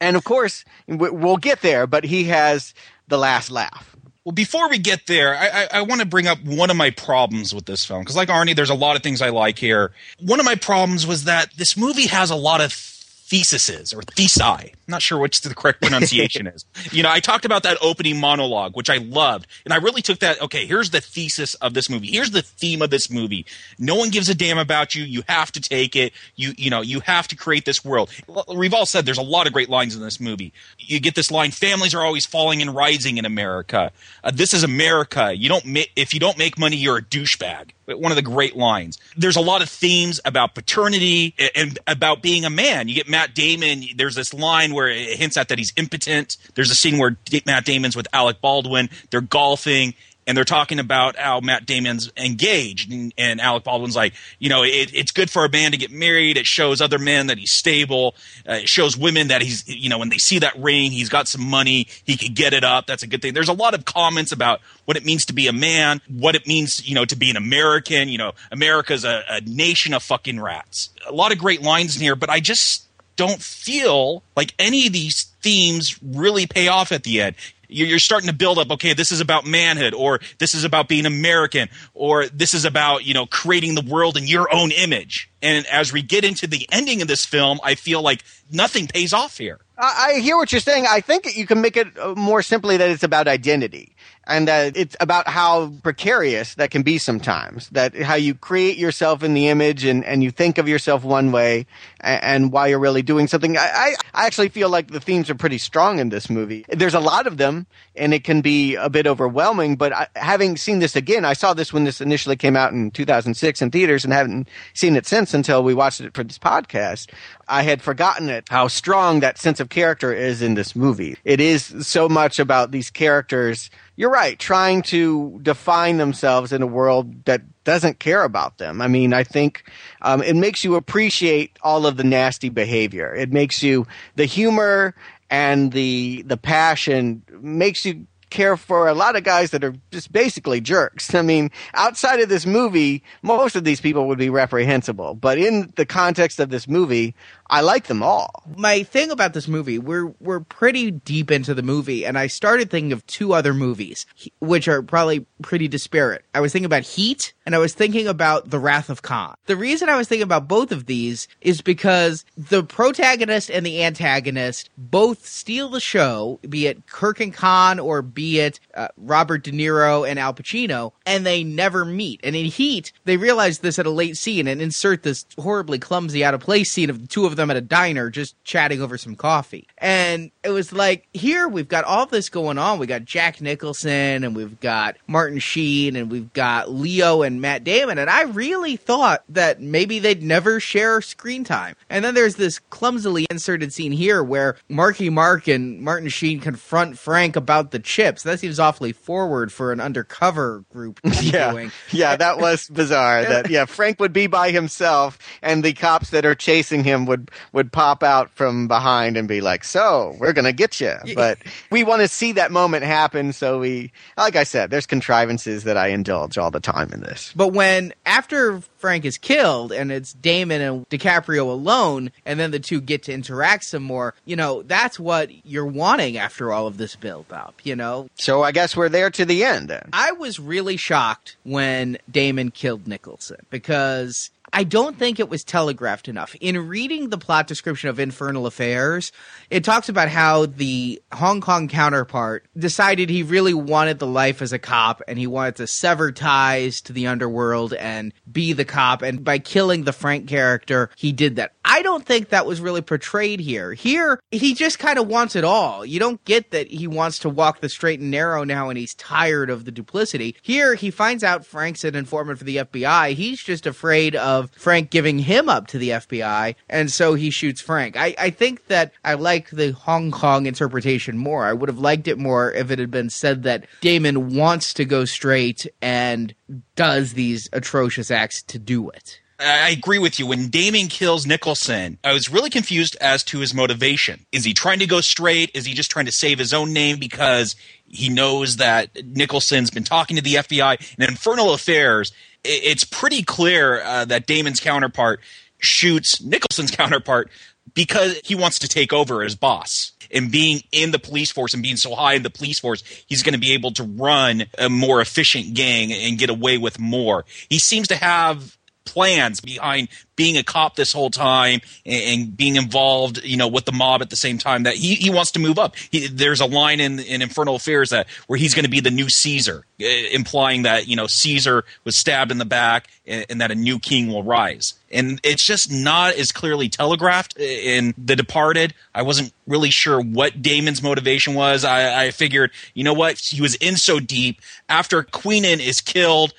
and of course, we'll get there, but he has the last laugh. Well, before we get there, I, I, I want to bring up one of my problems with this film because, like Arnie, there's a lot of things I like here. One of my problems was that this movie has a lot of theses or thesi. I'm not sure which the correct pronunciation is. You know, I talked about that opening monologue, which I loved, and I really took that. Okay, here's the thesis of this movie. Here's the theme of this movie. No one gives a damn about you. You have to take it. You you know you have to create this world. We've all said there's a lot of great lines in this movie. You get this line: "Families are always falling and rising in America. Uh, this is America. You don't ma- if you don't make money, you're a douchebag." one of the great lines. There's a lot of themes about paternity and about being a man. You get Matt Damon. There's this line where it hints at that he's impotent. There's a scene where Matt Damon's with Alec Baldwin. They're golfing and they're talking about how Matt Damon's engaged, and, and Alec Baldwin's like, you know, it, it's good for a man to get married. It shows other men that he's stable. Uh, it shows women that he's, you know, when they see that ring, he's got some money, he could get it up. That's a good thing. There's a lot of comments about what it means to be a man, what it means, you know, to be an American. You know, America's a, a nation of fucking rats. A lot of great lines in here, but I just don't feel like any of these themes really pay off at the end. You're starting to build up okay this is about manhood or this is about being american or this is about you know creating the world in your own image And as we get into the ending of this film, I feel like nothing pays off here. I, hear what you're saying. I think you can make it uh, more simply that it's about identity and uh, it's about how precarious that can be sometimes that how you create yourself in the image and, and you think of yourself one way and, why you're really doing something I, I, I actually feel like the themes are pretty strong in this movie there's a lot of them and it can be a bit overwhelming but I, having seen this again i saw this when this initially came out in 2006 in theaters and haven't seen it since until we watched it for this podcast I had forgotten it, how strong that sense of character is in this movie. It is so much about these characters you're right, trying to define themselves in a world that doesn't care about them. I mean, I think um, it makes you appreciate all of the nasty behavior. It makes you the humor and the the passion makes you care for a lot of guys that are just basically jerks. I mean, outside of this movie, most of these people would be reprehensible. But in the context of this movie, I like them all. My thing about this movie, we're we're pretty deep into the movie, and I started thinking of two other movies, which are probably pretty disparate. I was thinking about Heat, and I was thinking about The Wrath of Khan. The reason I was thinking about both of these is because the protagonist and the antagonist both steal the show, be it Kirk and Khan or be it uh, Robert De Niro and Al Pacino, and they never meet. And in Heat, they realize this at a late scene and insert this horribly clumsy, out of place scene of the two of them at a diner just chatting over some coffee. And it was like, here we've got all this going on. We got Jack Nicholson and we've got Martin Sheen and we've got Leo and Matt Damon. And I really thought that maybe they'd never share screen time. And then there's this clumsily inserted scene here where Marky Mark and Martin Sheen confront Frank about the chips. That seems awfully forward for an undercover group yeah. doing. Yeah, that was bizarre. that yeah, Frank would be by himself and the cops that are chasing him would would pop out from behind and be like, "So we're gonna get you." But we want to see that moment happen, so we, like I said, there's contrivances that I indulge all the time in this. But when after Frank is killed and it's Damon and DiCaprio alone, and then the two get to interact some more, you know, that's what you're wanting after all of this build up, you know? So I guess we're there to the end then. I was really shocked when Damon killed Nicholson because I don't think it was telegraphed enough. In reading the plot description of Infernal Affairs, it talks about how the Hong Kong counterpart decided he really wanted the life as a cop and he wanted to sever ties to the underworld and be the cop. And by killing the Frank character, he did that. I don't think that was really portrayed here. Here, he just kind of wants it all. You don't get that he wants to walk the straight and narrow now and he's tired of the duplicity. Here, he finds out Frank's an informant for the FBI. He's just afraid of Frank giving him up to the FBI, and so he shoots Frank. I, I think that I like the Hong Kong interpretation more. I would have liked it more if it had been said that Damon wants to go straight and does these atrocious acts to do it. I agree with you. When Damon kills Nicholson, I was really confused as to his motivation. Is he trying to go straight? Is he just trying to save his own name because he knows that Nicholson's been talking to the FBI? In Infernal Affairs, it's pretty clear uh, that Damon's counterpart shoots Nicholson's counterpart because he wants to take over as boss. And being in the police force and being so high in the police force, he's going to be able to run a more efficient gang and get away with more. He seems to have plans behind being a cop this whole time and, and, being involved, you know, with the mob at the same time that he, he wants to move up. He, there's a line in, in Infernal Affairs that where he's going to be the new Caesar, uh, implying that, you know, Caesar was stabbed in the back and, and, that a new king will rise. And it's just not as clearly telegraphed in The Departed. I wasn't really sure what Damon's motivation was. I, I figured, you know what? He was in so deep. After Queenan is killed,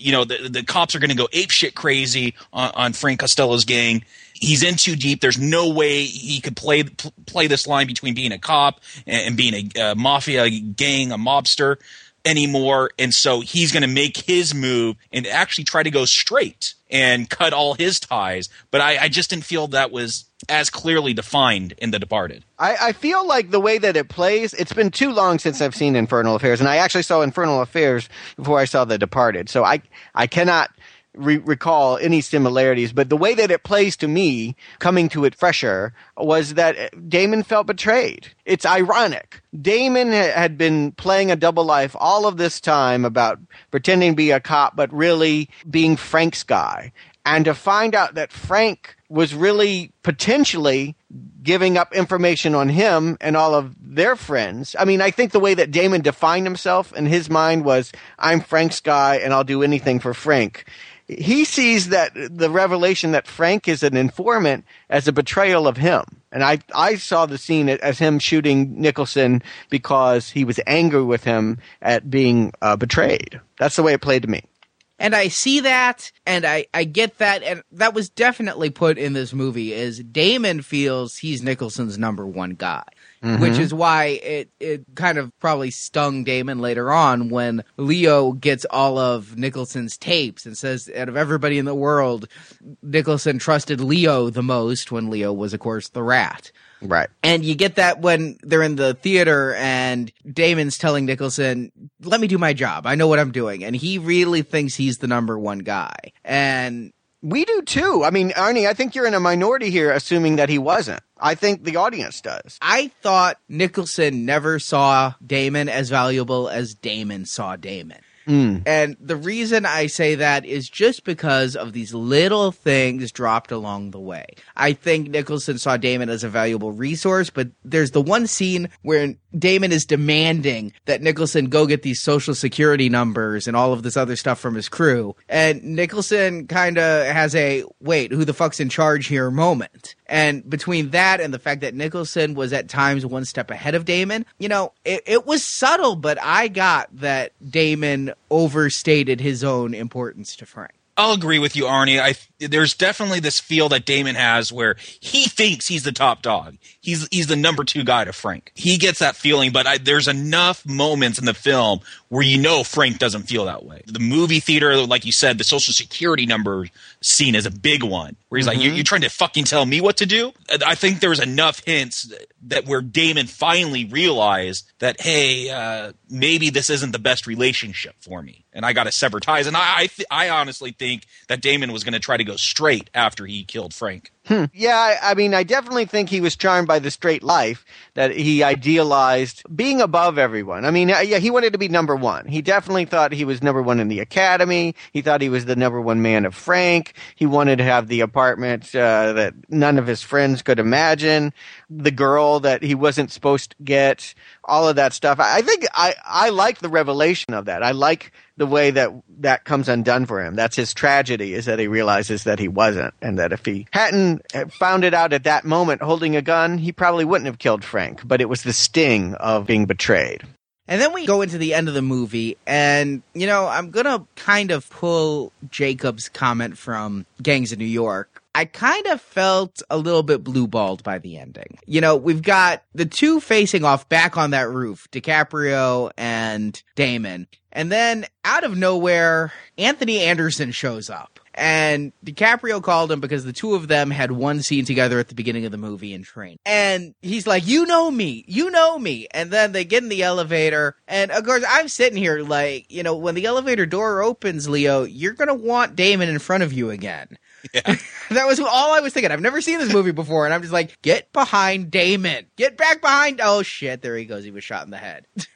you know the the cops are going to go ape shit crazy on, on, Frank Costello's gang. He's in too deep. There's no way he could play play this line between being a cop and, and being a, a mafia gang, a mobster anymore. And so he's going to make his move and actually try to go straight and cut all his ties. But I, I just didn't feel that was as clearly defined in The Departed. I, I, feel like the way that it plays, it's been too long since I've seen Infernal Affairs, and I actually saw Infernal Affairs before I saw The Departed. So I I cannot re- recall any similarities, but the way that it plays to me, coming to it fresher, was that Damon felt betrayed. It's ironic. Damon had been playing a double life all of this time about pretending to be a cop, but really being Frank's guy. and to find out that Frank was really potentially giving up information on him and all of their friends. I mean, I think the way that Damon defined himself in his mind was, I'm Frank's guy and I'll do anything for Frank. He sees that the revelation that Frank is an informant as a betrayal of him. And I, I saw the scene as him shooting Nicholson because he was angry with him at being uh, betrayed. That's the way it played to me. And I see that and I, I get that and that was definitely put in this movie is Damon feels he's Nicholson's number one guy. Mm-hmm. Which is why it, it kind of probably stung Damon later on when Leo gets all of Nicholson's tapes and says, out of everybody in the world, Nicholson trusted Leo the most when Leo was, of course, the rat. Right. And you get that when they're in the theater and Damon's telling Nicholson, let me do my job. I know what I'm doing. And he really thinks he's the number one guy. And we do too. I mean, Arnie, I think you're in a minority here assuming that he wasn't. I think the audience does. I thought Nicholson never saw Damon as valuable as Damon saw Damon. Mm. And the reason I say that is just because of these little things dropped along the way. I think Nicholson saw Damon as a valuable resource, but there's the one scene where Damon is demanding that Nicholson go get these social security numbers and all of this other stuff from his crew. And Nicholson kind of has a wait, who the fuck's in charge here moment. And between that and the fact that Nicholson was at times one step ahead of Damon, you know, it, it was subtle, but I got that Damon overstated his own importance to Frank. I'll agree with you, Arnie. I there's definitely this feel that Damon has where he thinks he's the top dog. He's he's the number two guy to Frank. He gets that feeling, but I, there's enough moments in the film where you know Frank doesn't feel that way. The movie theater, like you said, the Social Security number scene is a big one where he's mm-hmm. like, you're, "You're trying to fucking tell me what to do." I think there's enough hints that where Damon finally realized that, hey, uh, maybe this isn't the best relationship for me, and I got to sever ties. And I I, th- I honestly think that Damon was going to try to go straight after he killed Frank. Hmm. Yeah, I, I, mean, I definitely think he was charmed by the straight life that he idealized being above everyone. I mean, yeah, he wanted to be number one. He definitely thought he was number one in the academy. He thought he was the number one man of Frank. He wanted to have the apartment uh, that none of his friends could imagine, the girl that he wasn't supposed to get, all of that stuff. I think I, I like the revelation of that. I like the way that that comes undone for him. That's his tragedy is that he realizes that he wasn't and that if he hadn't uh, found it out at that moment holding a gun, he probably wouldn't have killed Frank, but it was the sting of being betrayed. And then we go into the end of the movie, and, you know, I'm going to kind of pull Jacob's comment from Gangs of New York. I kind of felt a little bit blue balled by the ending. You know, we've got the two facing off back on that roof, DiCaprio and Damon. And then out of nowhere, Anthony Anderson shows up. And DiCaprio called him because the two of them had one scene together at the beginning of the movie in Train. And he's like, You know me, you know me. And then they get in the elevator. And of course, I'm sitting here like, you know, when the elevator door opens, Leo, you're going to want Damon in front of you again. Yeah. that was all I was thinking. I've never seen this movie before. And I'm just like, Get behind Damon. Get back behind. Oh, shit. There he goes. He was shot in the head.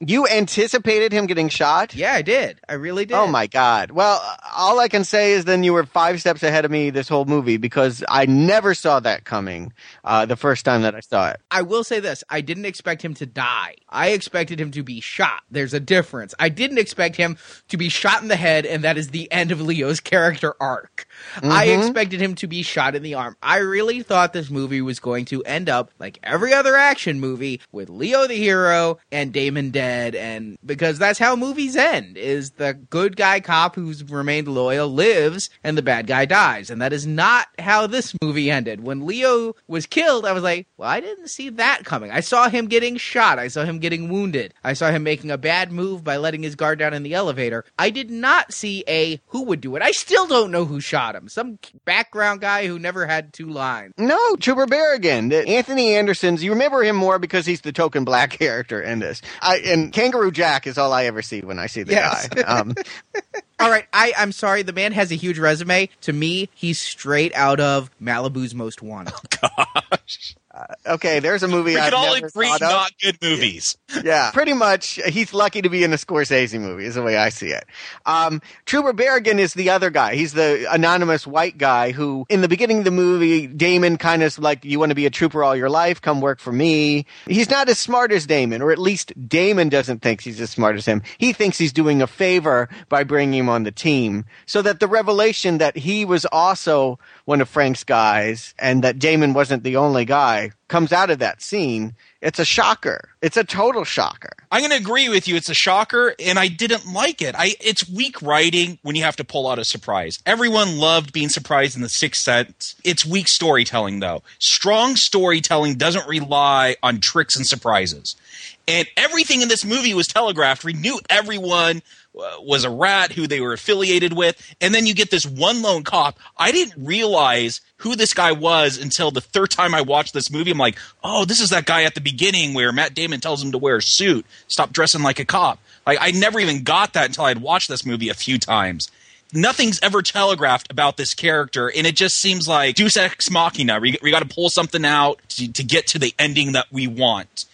You anticipated him getting shot? Yeah, I did. I really did. Oh my god. Well, all I can say is then you were five steps ahead of me this whole movie because I never saw that coming uh, the first time that I saw it. I will say this: I didn't expect him to die. I expected him to be shot. There's a difference. I didn't expect him to be shot in the head, and that is the end of Leo's character arc. Mm-hmm. I expected him to be shot in the arm. I really thought this movie was going to end up like every other action movie with Leo the hero and Damon dead and because that's how movies end is the good guy cop who's remained loyal lives and the bad guy dies and that is not how this movie ended. When Leo was killed, I was like, well, I didn't see that coming. I saw him getting shot. I saw him getting wounded. I saw him making a bad move by letting his guard down in the elevator. I did not see a who would do it. I still don't know who shot him. Some background guy who never had two lines. No, Trooper Barrigan. Anthony Anderson's. You remember him more because he's the token black character in this. I, and Kangaroo Jack is all I ever see when I see the yes. guy. Um, all right, I, I'm sorry. The man has a huge resume. To me, he's straight out of Malibu's Most Wanted. Gosh. Okay, there's a movie We I've can all never agree not good movies. yeah, pretty much. He's lucky to be in a Scorsese movie, is the way I see it. Um, Trooper Barrigan is the other guy. He's the anonymous white guy who, in the beginning of the movie, Damon kind of like, "You want to be a trooper all your life? Come work for me." He's not as smart as Damon, or at least Damon doesn't think he's as smart as him. He thinks he's doing a favor by bringing him on the team, so that the revelation that he was also one of Frank's guys and that Damon wasn't the only guy comes out of that scene. It's a shocker. It's a total shocker. I'm going to agree with you. It's a shocker, and I didn't like it. I it's weak writing when you have to pull out a surprise. Everyone loved being surprised in the Sixth Sense. It's weak storytelling, though. Strong storytelling doesn't rely on tricks and surprises. And everything in this movie was telegraphed. We knew everyone uh, was a rat who they were affiliated with, and then you get this one lone cop. I didn't realize who this guy was until the third time I watched this movie. I'm like, oh, this is that guy at the beginning where Matt Damon tells him to wear a suit, stop dressing like a cop. Like I never even got that until I'd watched this movie a few times. Nothing's ever telegraphed about this character, and it just seems like Deus Ex Machina. We, we got to pull something out to, to get to the ending that we want,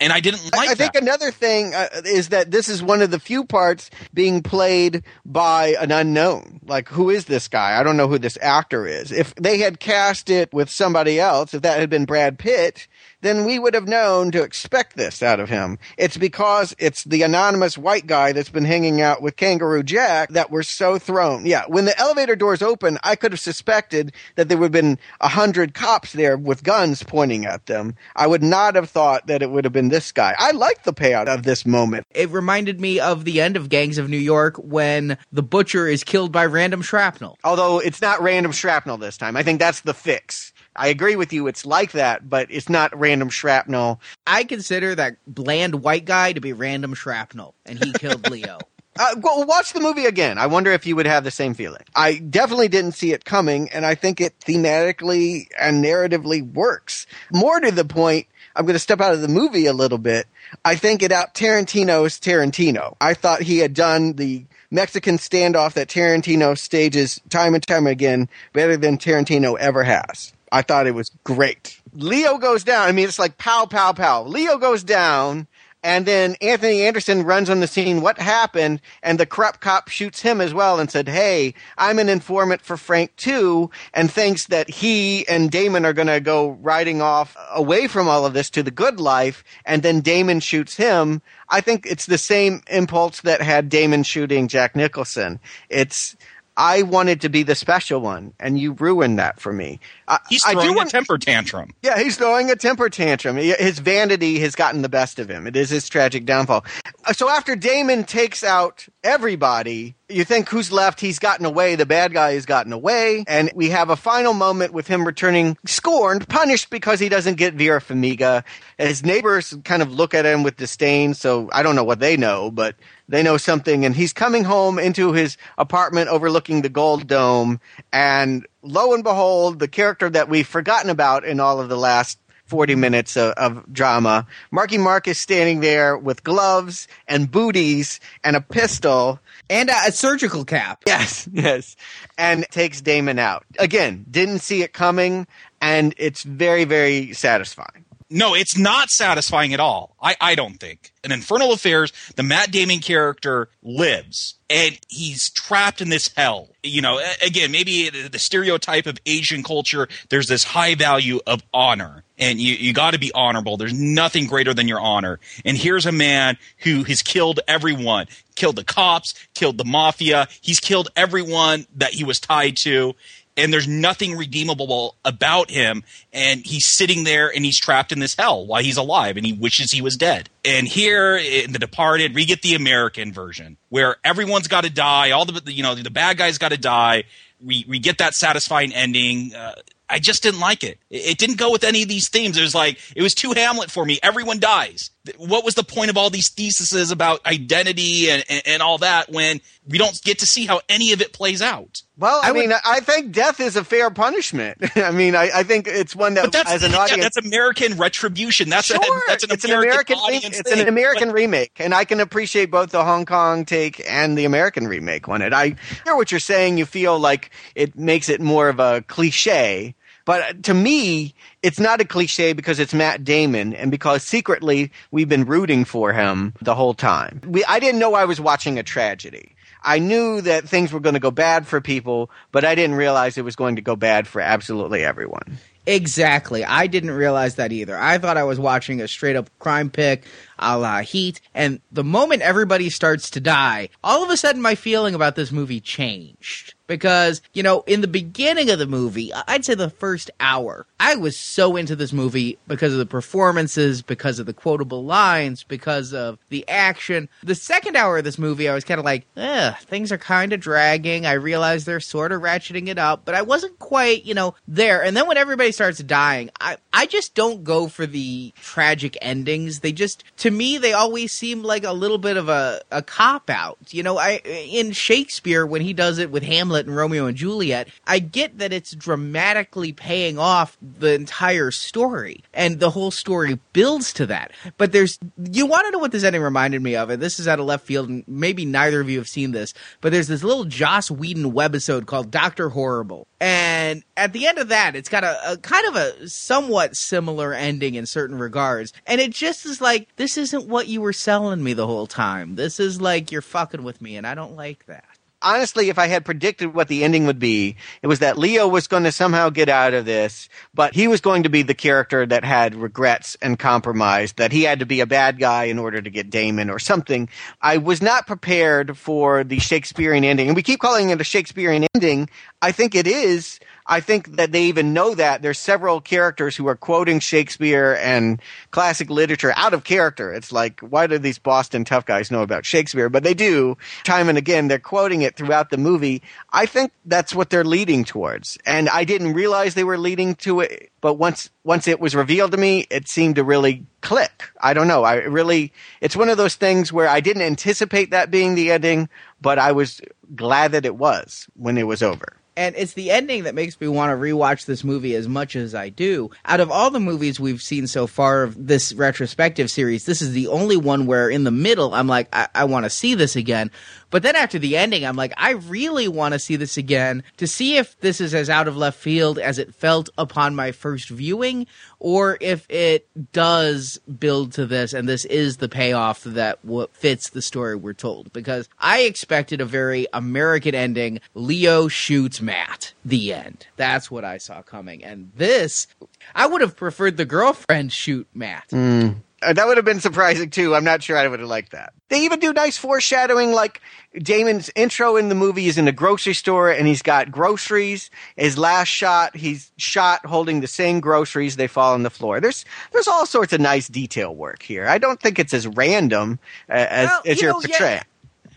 and I didn't like I, I think that. another thing uh, is that this is one of the few parts being played by an unknown. Like, who is this guy? I don't know who this actor is. If they had cast it with somebody else, if that had been Brad Pitt, then we would have known to expect this out of him. It's because it's the anonymous white guy that's been hanging out with Kangaroo Jack that we're so thrown. Yeah, when the elevator doors open, I could have suspected that there would have been a hundred cops there with guns pointing at them. I would not have thought that it would have been this guy. I like the payout of this moment. It reminded me of the end of Gangs of New York when the butcher is killed by random shrapnel. Although it's not random shrapnel this time. I think that's the fix. I agree with you. It's like that, but it's not random shrapnel. I consider that bland white guy to be random shrapnel, and he killed Leo. Uh, well, watch the movie again. I wonder if you would have the same feeling. I definitely didn't see it coming, and I think it thematically and narratively works. More to the point, I'm going to step out of the movie a little bit. I think it out Tarantino's Tarantino. I thought he had done the Mexican standoff that Tarantino stages time and time again better than Tarantino ever has. I thought it was great. Leo goes down. I mean, it's like pow, pow, pow. Leo goes down, and then Anthony Anderson runs on the scene. What happened? And the corrupt cop shoots him as well and said, Hey, I'm an informant for Frank too, and thinks that he and Damon are going to go riding off away from all of this to the good life. And then Damon shoots him. I think it's the same impulse that had Damon shooting Jack Nicholson. It's, I wanted to be the special one, and you ruined that for me. I- He's I do throwing a temper tantrum. yeah, he's throwing a temper tantrum. His vanity has gotten the best of him. It is his tragic downfall. Uh, So after Damon takes out everybody, you think who's left? He's gotten away. The bad guy has gotten away. And we have a final moment with him returning scorned, punished because he doesn't get Vera Farmiga. His neighbors kind of look at him with disdain. So I don't know what they know, but they know something. And he's coming home into his apartment overlooking the Gold Dome. And lo and behold, the character that we've forgotten about in all of the last 40 minutes of, of drama. Marky Mark is standing there with gloves and booties and a pistol. And a, a surgical cap. Yes, yes. And takes Damon out. Again, didn't see it coming, and it's very, very satisfying. No, it's not satisfying at all. I, I don't think. In Infernal Affairs, the Matt Damon character lives and he's trapped in this hell. You know, again, maybe the stereotype of Asian culture, there's this high value of honor and you, you got to be honorable. There's nothing greater than your honor. And here's a man who has killed everyone, killed the cops, killed the mafia. He's killed everyone that he was tied to and there's nothing redeemable about him and he's sitting there and he's trapped in this hell while he's alive and he wishes he was dead and here in the departed we get the american version where everyone's got to die all the you know the bad guys got to die we we get that satisfying ending uh, I just didn't like it. It it didn't go with any of these themes. It was like it was too Hamlet for me. Everyone dies. Th- What was the point of all these theses about identity and, and, and all that when we don't get to see how any of it plays out? Well, I, I would- mean, I think death is a fair punishment. I mean, I, I think it's one that, that's as an yeah, audience, that's American retribution. That's Sure, a, that's an it's American, an American, re- it's thing. an American But remake, and I can appreciate both the Hong Kong take and the American remake on it. I hear what you're saying. You feel like it makes it more of a cliche, But uh, to me, it's not a cliche because it's Matt Damon and because secretly we've been rooting for him the whole time. We, I didn't know I was watching a tragedy. I knew that things were going to go bad for people, but I didn't realize it was going to go bad for absolutely everyone. Exactly. I didn't realize that either. I thought I was watching a straight up crime pick a la Heat, and the moment everybody starts to die, all of a sudden my feeling about this movie changed because, you know, in the beginning of the movie, I'd say the first hour, I was so into this movie because of the performances, because of the quotable lines, because of the action. The second hour of this movie, I was kind of like, eh, things are kind of dragging. I realize they're sort of ratcheting it up, but I wasn't quite, you know, there. And then when everybody starts dying, I, I just don't go for the tragic endings. They just, to me, they always seem like a little bit of a, a cop out. You know, I, in Shakespeare, when he does it with Hamlet, Hamlet and Romeo and Juliet, I get that it's dramatically paying off the entire story and the whole story builds to that. But there's, you want to know what this ending reminded me of, and this is out of left field, and maybe neither of you have seen this, but there's this little Joss Whedon webisode called Doctor Horrible. And at the end of that, it's got a, a kind of a somewhat similar ending in certain regards. And it just is like, this isn't what you were selling me the whole time. This is like, you're fucking with me, and I don't like that honestly, if I had predicted what the ending would be, it was that Leo was going to somehow get out of this, but he was going to be the character that had regrets and compromise, that he had to be a bad guy in order to get Damon or something. I was not prepared for the Shakespearean ending. And we keep calling it a Shakespearean ending. I think it is I think that they even know that. There's several characters who are quoting Shakespeare and classic literature out of character. It's like, why do these Boston tough guys know about Shakespeare? But they do. Time and again, they're quoting it throughout the movie. I think that's what they're leading towards. And I didn't realize they were leading to it, but once once it was revealed to me, it seemed to really click. I don't know. I really it's one of those things where I didn't anticipate that being the ending, but I was glad that it was when it was over and it's the ending that makes me want to rewatch this movie as much as I do. Out of all the movies we've seen so far of this retrospective series, this is the only one where in the middle I'm like, I, I want to see this again. But then after the ending, I'm like, I really want to see this again to see if this is as out of left field as it felt upon my first viewing, or if it does build to this and this is the payoff that w- fits the story we're told. Because I expected a very American ending. Leo shoots Matt. The end. That's what I saw coming. And this, I would have preferred the girlfriend shoot Matt. Mm. Uh, that would have been surprising too. I'm not sure I would have liked that. They even do nice foreshadowing, like Damon's intro in the movie is in a grocery store and he's got groceries. His last shot, he's shot holding the same groceries. They fall on the floor. There's there's all sorts of nice detail work here. I don't think it's as random uh, as, well, as you are portraying. Yeah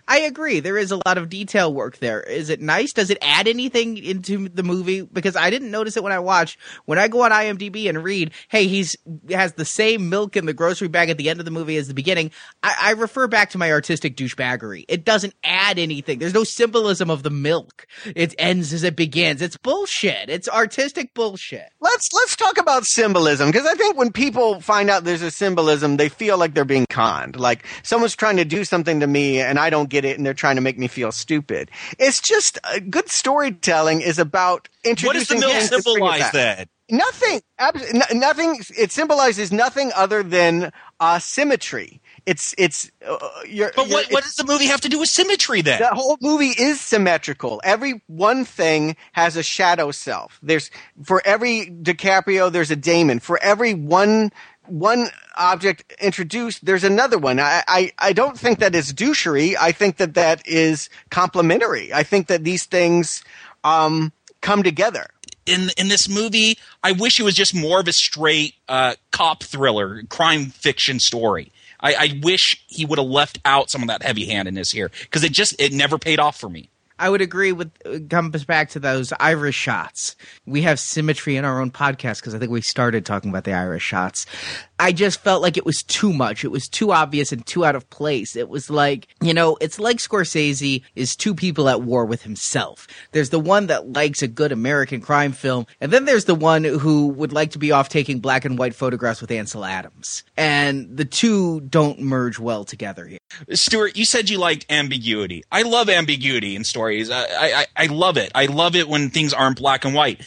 I agree. There is a lot of detail work there. Is it nice? Does it add anything into the movie? Because I didn't notice it when I watched. When I go on IMDb and read, hey, he's has the same milk in the grocery bag at the end of the movie as the beginning. I, I refer back to my artistic douchebaggery. It doesn't add anything. There's no symbolism of the milk. It ends as it begins. It's bullshit. It's artistic bullshit. Let's let's talk about symbolism because I think when people find out there's a symbolism, they feel like they're being conned. Like someone's trying to do something to me and I don't get it and they're trying to make me feel stupid. It's just uh, good storytelling is about introducing. What does the milk symbolize then? Nothing. Nothing. It symbolizes nothing other than uh, symmetry. It's it's. Uh, you're, but what, you're, what does the movie have to do with symmetry then? The whole movie is symmetrical. Every one thing has a shadow self. There's for every DiCaprio, there's a Damon. For every one one object introduced, there's another one. I, I, I don't think that is douchery. I think that that is complementary. I think that these things um, come together. In in this movie, I wish it was just more of a straight uh, cop thriller, crime fiction story. I, I wish he would have left out some of that heavy handedness here because it just it never paid off for me. I would agree with uh, comes back to those Irish shots. We have symmetry in our own podcast because I think we started talking about the Irish shots. I just felt like it was too much. It was too obvious and too out of place. It was like, you know, it's like Scorsese is two people at war with himself. There's the one that likes a good American crime film, and then there's the one who would like to be off taking black and white photographs with Ansel Adams. And the two don't merge well together here. Stuart, you said you liked ambiguity. I love ambiguity in stories. I, I, I love it. I love it when things aren't black and white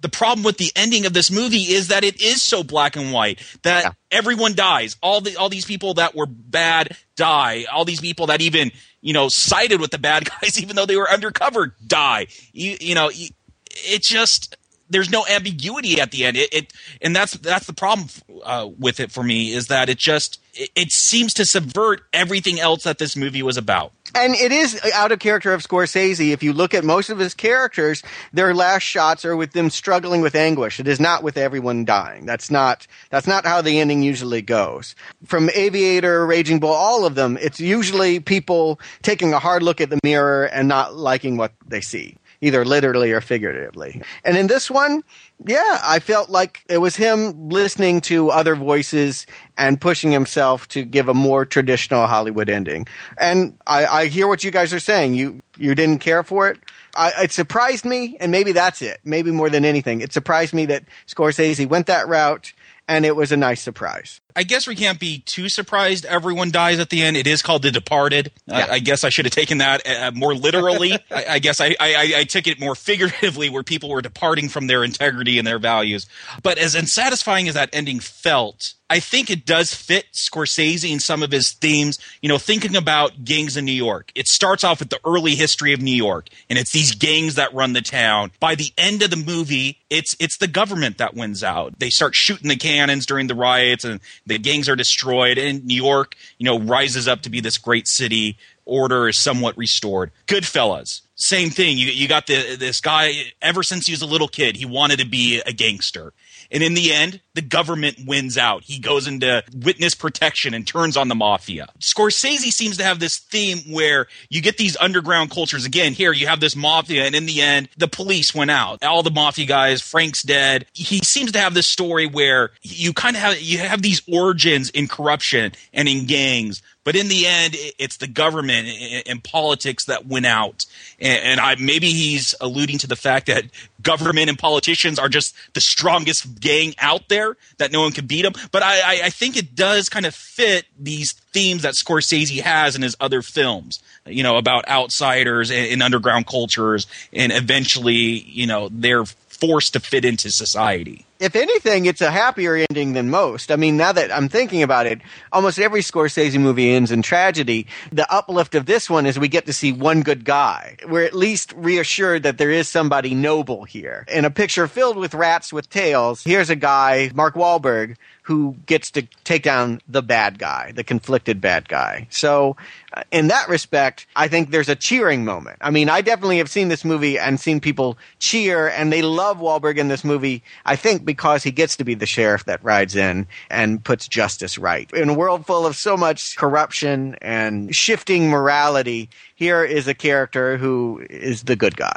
The problem with the ending of this movie is that it is so black and white that Yeah. everyone dies. All the all these people that were bad die. All these people that even you know sided with the bad guys, even though they were undercover, die. You, you know, it just there's no ambiguity at the end. It, it and that's that's the problem uh, with it for me is that it just it, it seems to subvert everything else that this movie was about. And it is out of character of Scorsese. If you look at most of his characters, their last shots are with them struggling with anguish. It is not with everyone dying. That's not that's not how the ending usually goes. From Aviator, Raging Bull, all of them, it's usually people taking a hard look at the mirror and not liking what they see, either literally or figuratively. And in this one, yeah, I felt like it was him listening to other voices and pushing himself to give a more traditional Hollywood ending. And I, I hear what you guys are saying. You you didn't care for it. I, it surprised me, and maybe that's it. Maybe more than anything, it surprised me that Scorsese went that route, and it was a nice surprise. I guess we can't be too surprised everyone dies at the end. It is called The Departed. Yeah. I, I guess I should have taken that uh, more literally. I, I guess I, I, I took it more figuratively, where people were departing from their integrity and their values. But as unsatisfying as that ending felt, I think it does fit Scorsese in some of his themes. You know, thinking about gangs in New York, it starts off with the early history of New York, and it's these gangs that run the town. By the end of the movie, it's it's the government that wins out. They start shooting the cannons during the riots, and the gangs are destroyed. And New York, you know, rises up to be this great city. Order is somewhat restored. Goodfellas, same thing. You you got the this guy ever since he was a little kid, he wanted to be a gangster. And in the end, the government wins out. He goes into witness protection and turns on the mafia. Scorsese seems to have this theme where you get these underground cultures. Again, here you have this mafia, and in the end, the police went out. All the mafia guys, Frank's dead. He seems to have this story where you kind of have you have these origins in corruption and in gangs. But in the end, it's the government and- politics that win out. And, and I, maybe he's alluding to the fact that government and politicians are just the strongest gang out there, that no one can beat him. But I, I, I think it does kind of fit these themes that Scorsese has in his other films, you know, about outsiders and, and underground cultures. And eventually, you know, they're forced to fit into society. if anything, it's a happier ending than most. I mean, now that I'm thinking about it, almost every Scorsese movie ends in tragedy. The uplift of this one is we get to see one good guy. We're at least reassured that there is somebody noble here. In a picture filled with rats with tails, here's a guy, Mark Wahlberg, who gets to take down the bad guy, the conflicted bad guy. So, uh, in that respect, I think there's a cheering moment. I mean, I definitely have seen this movie and seen people cheer, and they love Wahlberg in this movie, I think, because he gets to be the sheriff that rides in and puts justice right. In a world full of so much corruption and shifting morality, here is a character who is the good guy.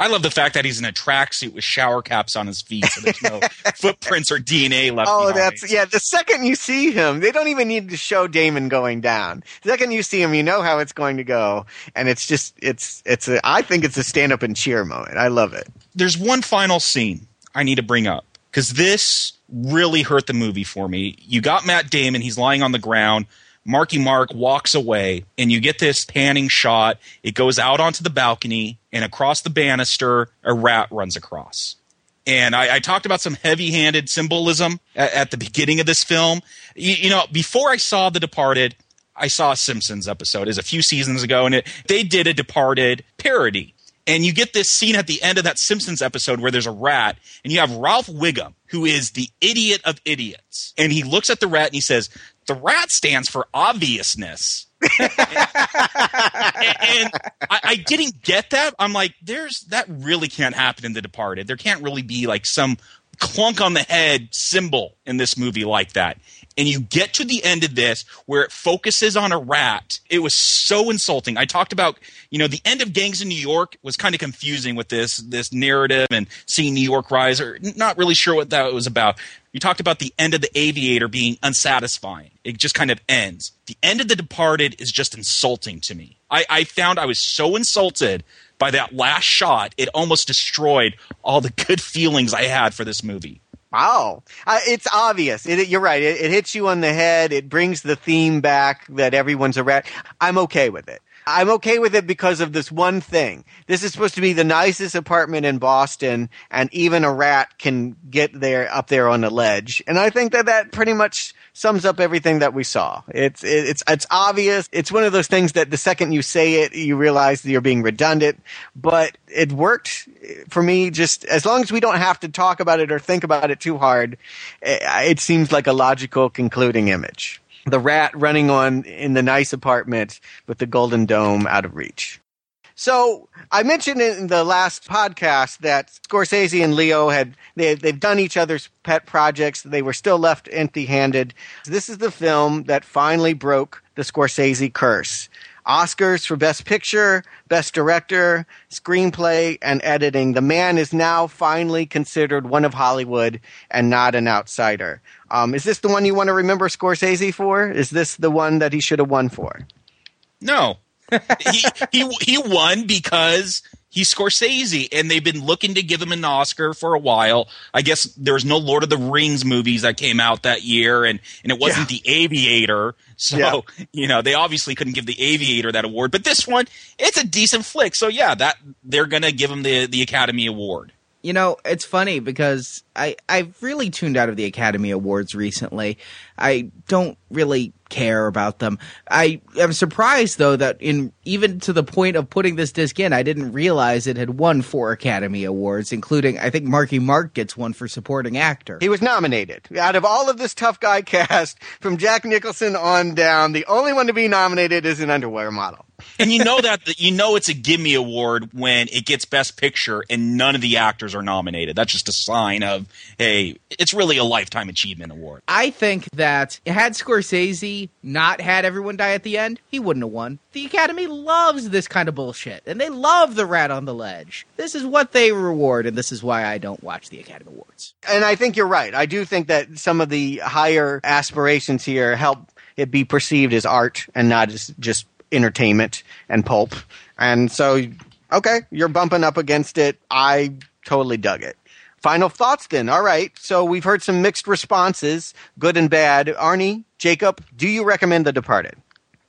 I love the fact that he's in a tracksuit with shower caps on his feet, so there's no footprints or DNA left. Oh, behind. that's yeah. The second you see him, they don't even need to show Damon going down. The second you see him, you know how it's going to go, and it's just it's it's a. I think it's a stand up and cheer moment. I love it. There's one final scene I need to bring up because this really hurt the movie for me. You got Matt Damon; he's lying on the ground. Marky Mark walks away, and you get this panning shot. It goes out onto the balcony, and across the banister, a rat runs across. And I, I talked about some heavy-handed symbolism at, at the beginning of this film. You, you know, before I saw The Departed, I saw a Simpsons episode is a few seasons ago, and it, they did a Departed parody. And you get this scene at the end of that Simpsons episode where there's a rat, and you have Ralph Wiggum, who is the idiot of idiots. And he looks at the rat and he says, The rat stands for obviousness. and I, I didn't get that. I'm like, there's that really can't happen in The Departed. There can't really be like some clunk on the head symbol in this movie like that. And you get to the end of this where it focuses on a rat. It was so insulting. I talked about, you know, the end of Gangs in New York was kind of confusing with this this narrative and seeing New York rise, or not really sure what that was about. You talked about the end of the Aviator being unsatisfying. It just kind of ends. The end of The Departed is just insulting to me. I, I found I was so insulted by that last shot, it almost destroyed all the good feelings I had for this movie. Wow, uh, it's obvious. It, you're right. It, it hits you on the head. It brings the theme back that everyone's a rat. I'm okay with it. I'm okay with it because of this one thing. This is supposed to be the nicest apartment in Boston, and even a rat can get there up there on the ledge. And I think that that pretty much sums up everything that we saw. It's it's it's obvious. It's one of those things that the second you say it, you realize that you're being redundant. But it worked for me. Just as long as we don't have to talk about it or think about it too hard, it, it seems like a logical concluding image the rat running on in the nice apartment with the golden dome out of reach. So I mentioned in the last podcast that Scorsese and Leo had they they've done each other's pet projects. They were still left empty-handed. This is the film that finally broke the Scorsese curse. Oscars for Best Picture, Best Director, Screenplay, and Editing. The man is now finally considered one of Hollywood and not an outsider. Um, is this the one you want to remember Scorsese for? Is this the one that he should have won for? No, he he he won because he's Scorsese, and they've been looking to give him an Oscar for a while. I guess there was no Lord of the Rings movies that came out that year, and and it wasn't Yeah. The Aviator, so Yeah. you know they obviously couldn't give The Aviator that award. But this one, it's a decent flick, so yeah, that they're gonna give him the the Academy Award. You know, it's funny because I I've really tuned out of the Academy Awards recently. I don't really care about them. I am surprised though that in even to the point of putting this disc in, I didn't realize it had won four Academy Awards, including I think Marky Mark gets one for supporting actor. He was nominated. Out of all of this tough guy cast, from Jack Nicholson on down, the only one to be nominated is an underwear model. And you know that you know it's a gimme award when it gets Best Picture and none of the actors are nominated. That's just a sign of hey, it's really a lifetime achievement award. I think that had Scorsese not had everyone die at the end, he wouldn't have won. The Academy loves this kind of bullshit, and they love the rat on the ledge. This is what they reward, and this is why I don't watch the Academy Awards. And I think you're right. I do think that some of the higher aspirations here help it be perceived as art and not as just entertainment and pulp. And so, okay, you're bumping up against it. I totally dug it. Final thoughts then. All right. So we've heard some mixed responses, good and bad. Arnie, Jacob, do you recommend The Departed?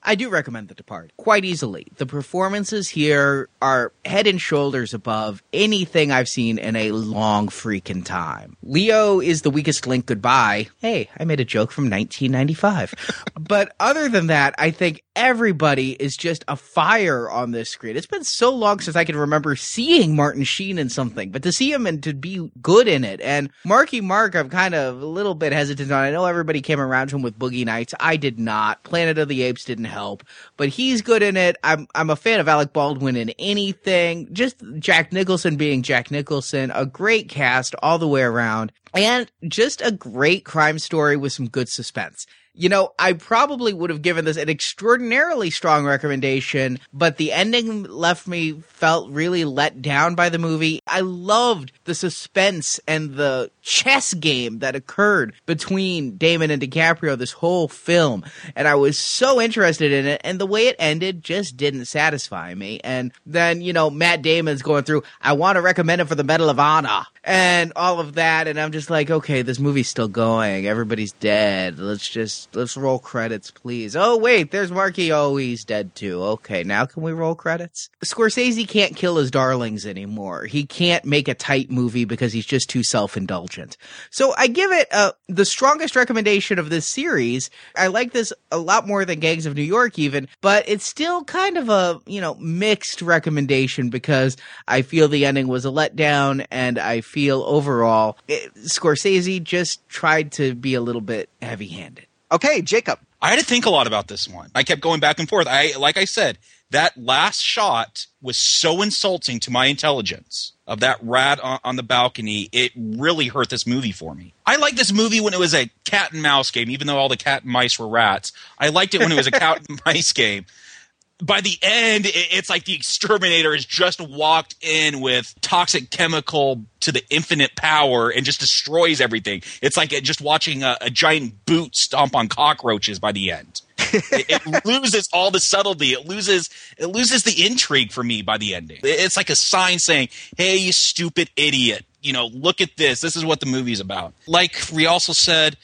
I do recommend The Departed quite easily. The performances here are head and shoulders above anything I've seen in a long freaking time. Leo is the weakest link goodbye. Hey, I made a joke from 1995. but other than that, I think everybody is just a fire on this screen. It's been so long since I can remember seeing Martin Sheen in something, but to see him and to be good in it. And Marky Mark, I'm kind of a little bit hesitant on. I know everybody came around to him with Boogie Nights. I did not. Planet of the Apes didn't help, but he's good in it. I'm I'm a fan of Alec Baldwin in anything. Just Jack Nicholson being Jack Nicholson, a great cast all the way around, and just a great crime story with some good suspense. You know, I probably would have given this an extraordinarily strong recommendation, but the ending left me felt really let down by the movie. I loved the suspense and the chess game that occurred between Damon and DiCaprio this whole film, and I was so interested in it, and the way it ended just didn't satisfy me. And then, you know, Matt Damon's going through, I want to recommend it for the Medal of Honor, and all of that, and I'm just like, okay, this movie's still going. Everybody's dead. Let's just let's roll credits, please. Oh wait, there's Marky. Oh, he's dead too. Okay, now can we roll credits? Scorsese can't kill his darlings anymore. He can't make a tight movie because he's just too self-indulgent. So I give it uh, the strongest recommendation of this series. I like this a lot more than Gangs of New York, even, but it's still kind of a you know mixed recommendation because I feel the ending was a letdown, and I feel overall it, Scorsese just tried to be a little bit heavy-handed. Okay, Jacob. I had to think a lot about this one. I kept going back and forth. I like I said, that last shot was so insulting to my intelligence of that rat on, on the balcony. It really hurt this movie for me. I liked this movie when it was a cat and mouse game, even though all the cat and mice were rats. I liked it when it was a cat and mice game. By the end, it's like the exterminator has just walked in with toxic chemical to the infinite power and just destroys everything. It's like uh, just watching a, a giant boot stomp on cockroaches by the end. it, it loses all the subtlety. It loses it loses the intrigue for me by the ending. It's like a sign saying, "Hey, you stupid idiot! You know, look at this. This is what the movie's about." Like we also said,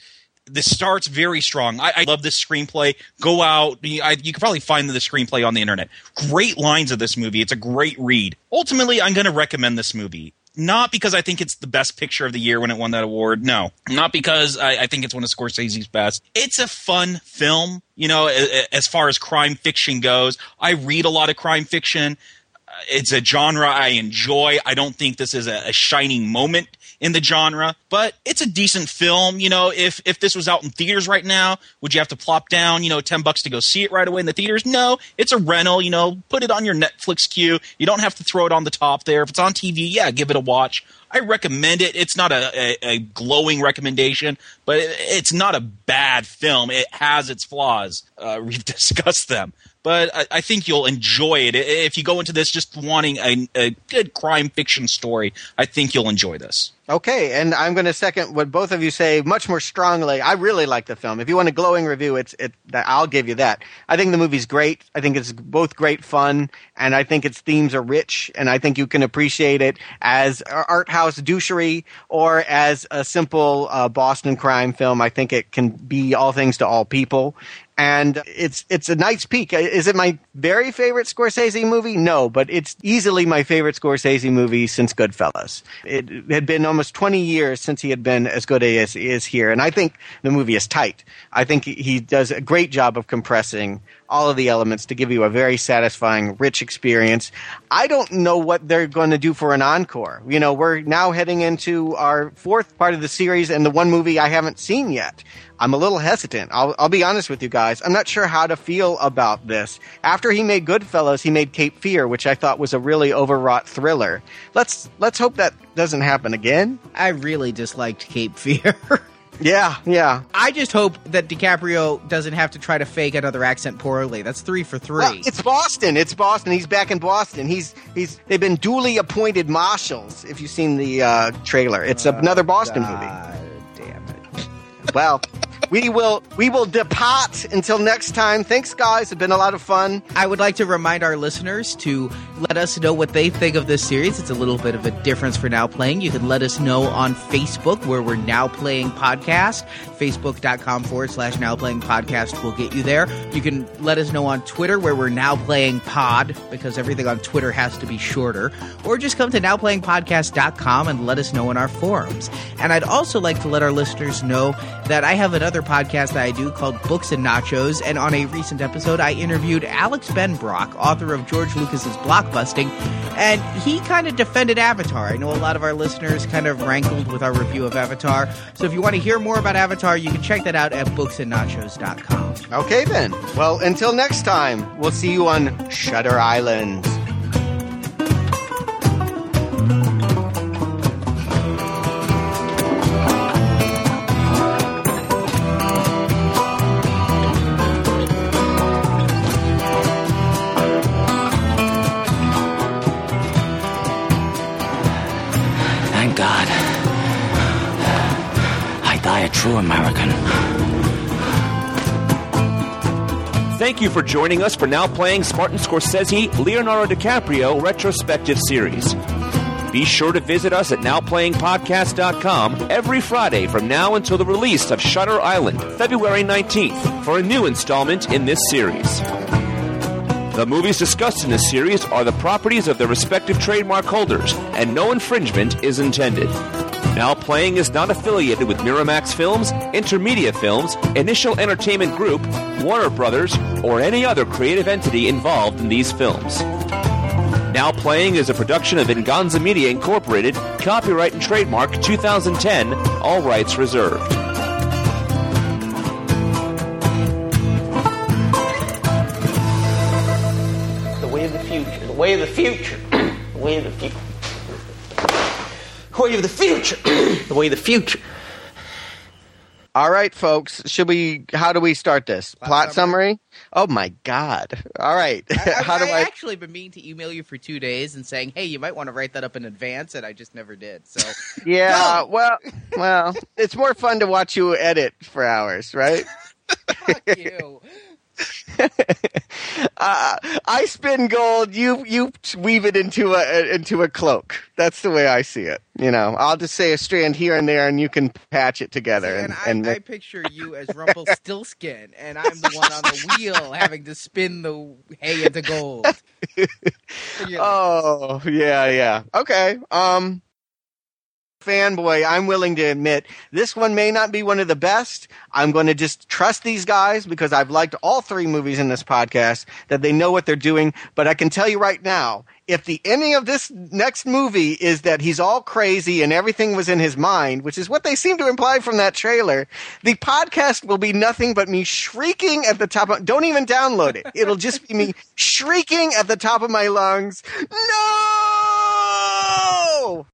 This starts very strong. I, I love this screenplay. Go out. I, you can probably find the screenplay on the internet. Great lines of this movie. It's a great read. Ultimately, I'm going to recommend this movie not because I think it's the best picture of the year when it won that award. No, not because I, I, think it's one of Scorsese's best. It's a fun film, you know, as far as crime fiction goes. I read a lot of crime fiction. Uh, it's a genre I enjoy. I don't think this is a, a shining moment in the genre, but it's a decent film. You know, if if this was out in theaters right now, would you have to plop down, you know, ten bucks to go see it right away in the theaters? No, it's a rental. You know, put it on your Netflix queue. You don't have to throw it on the top there. If it's on TV, yeah, give it a watch. I recommend it. It's not a, a, a glowing recommendation, but it, it's not a bad film. It has its flaws. Uh, we've discussed them but I, I, think you'll enjoy it. If you go into this just wanting a, a, good crime fiction story, I think you'll enjoy this. Okay, and I'm going to second what both of you say much more strongly. I really like the film. If you want a glowing review, it's it. I'll give you that. I think the movie's great. I think it's both great fun, and I think its themes are rich, and I think you can appreciate it as art house douchery or as a simple uh, Boston crime film. I think it can be all things to all people, and it's it's a nice peek. Is it my very favorite Scorsese movie? No, but it's easily my favorite Scorsese movie since Goodfellas. It had been almost 20 years since he had been as good as he is here, and I think the movie is tight. I think he does a great job of compressing all of the elements to give you a very satisfying, rich experience. I don't know what they're going to do for an encore. You know, we're now heading into our fourth part of the series and the one movie I haven't seen yet. I'm a little hesitant. I'll, I'll be honest with you guys. I'm not sure how to feel about this. After he made Goodfellas, he made Cape Fear, which I thought was a really overwrought thriller. Let's let's hope that doesn't happen again. I really disliked Cape Fear. Yeah, yeah. I just hope that DiCaprio doesn't have to try to fake another accent poorly. That's three for three. Well, it's Boston. It's Boston. He's back in Boston. He's he's. They've been duly appointed marshals. If you've seen the uh, trailer, it's uh, another Boston God movie. Damn it. Well we will we will depart until next time. Thanks, guys. It's been a lot of fun. I would like to remind our listeners to let us know what they think of this series. It's a little bit of a difference for now playing. You can let us know on Facebook where we're now playing podcast. Facebook.com forward slash now playing podcast will get you there. You can let us know on Twitter where we're now playing pod because everything on Twitter has to be shorter. Or just come to nowplayingpodcast.com and let us know in our forums. And I'd also like to let our listeners know that I have another podcast that I do called Books and Nachos. And on a recent episode, I interviewed Alex Ben Block, author of George Lucas's Blockbusting, and he kind of defended Avatar. I know a lot of our listeners kind of rankled with our review of Avatar. So if you want to hear more about Avatar, you can check that out at booksandnachos.com. Okay, then. Well, until next time, we'll see you on Shutter Island. True American. Thank you for joining us for now playing Martin Scorsese Leonardo DiCaprio retrospective series. Be sure to visit us at NowPlayingPodcast.com every Friday from now until the release of Shutter Island, February 19th, for a new installment in this series. The movies discussed in this series are the properties of their respective trademark holders, and no infringement is intended. Now Playing is not affiliated with Miramax Films, Intermedia Films, Initial Entertainment Group, Warner Brothers, or any other creative entity involved in these films. Now Playing is a production of Inganza Media Incorporated, copyright and trademark 2010, all rights reserved. Way of the future, the way of the future way of the future. the way of the future. All right, folks. Should we? How do we start this plot, plot summary? summary? Oh my god! All right. I, how do I? I actually been meaning to email you for two days and saying, "Hey, you might want to write that up in advance," and I just never did. So yeah. Well, well, it's more fun to watch you edit for hours, right? Fuck you. uh, I spin gold. You you weave it into a into a cloak. That's the way I see it. You know, I'll just say a strand here and there, and you can patch it together. and, and, I, I picture you as Rumpelstiltskin, and I'm the one on the wheel having to spin the hay into gold. Oh yeah, yeah. Okay. Um, fanboy, I'm willing to admit this one may not be one of the best. I'm going to just trust these guys because I've liked all three movies in this podcast that they know what they're doing. But I can tell you right now, if the ending of this next movie is that he's all crazy and everything was in his mind, which is what they seem to imply from that trailer, the podcast will be nothing but me shrieking at the top of, don't even download it. It'll just be me shrieking at the top of my lungs, no!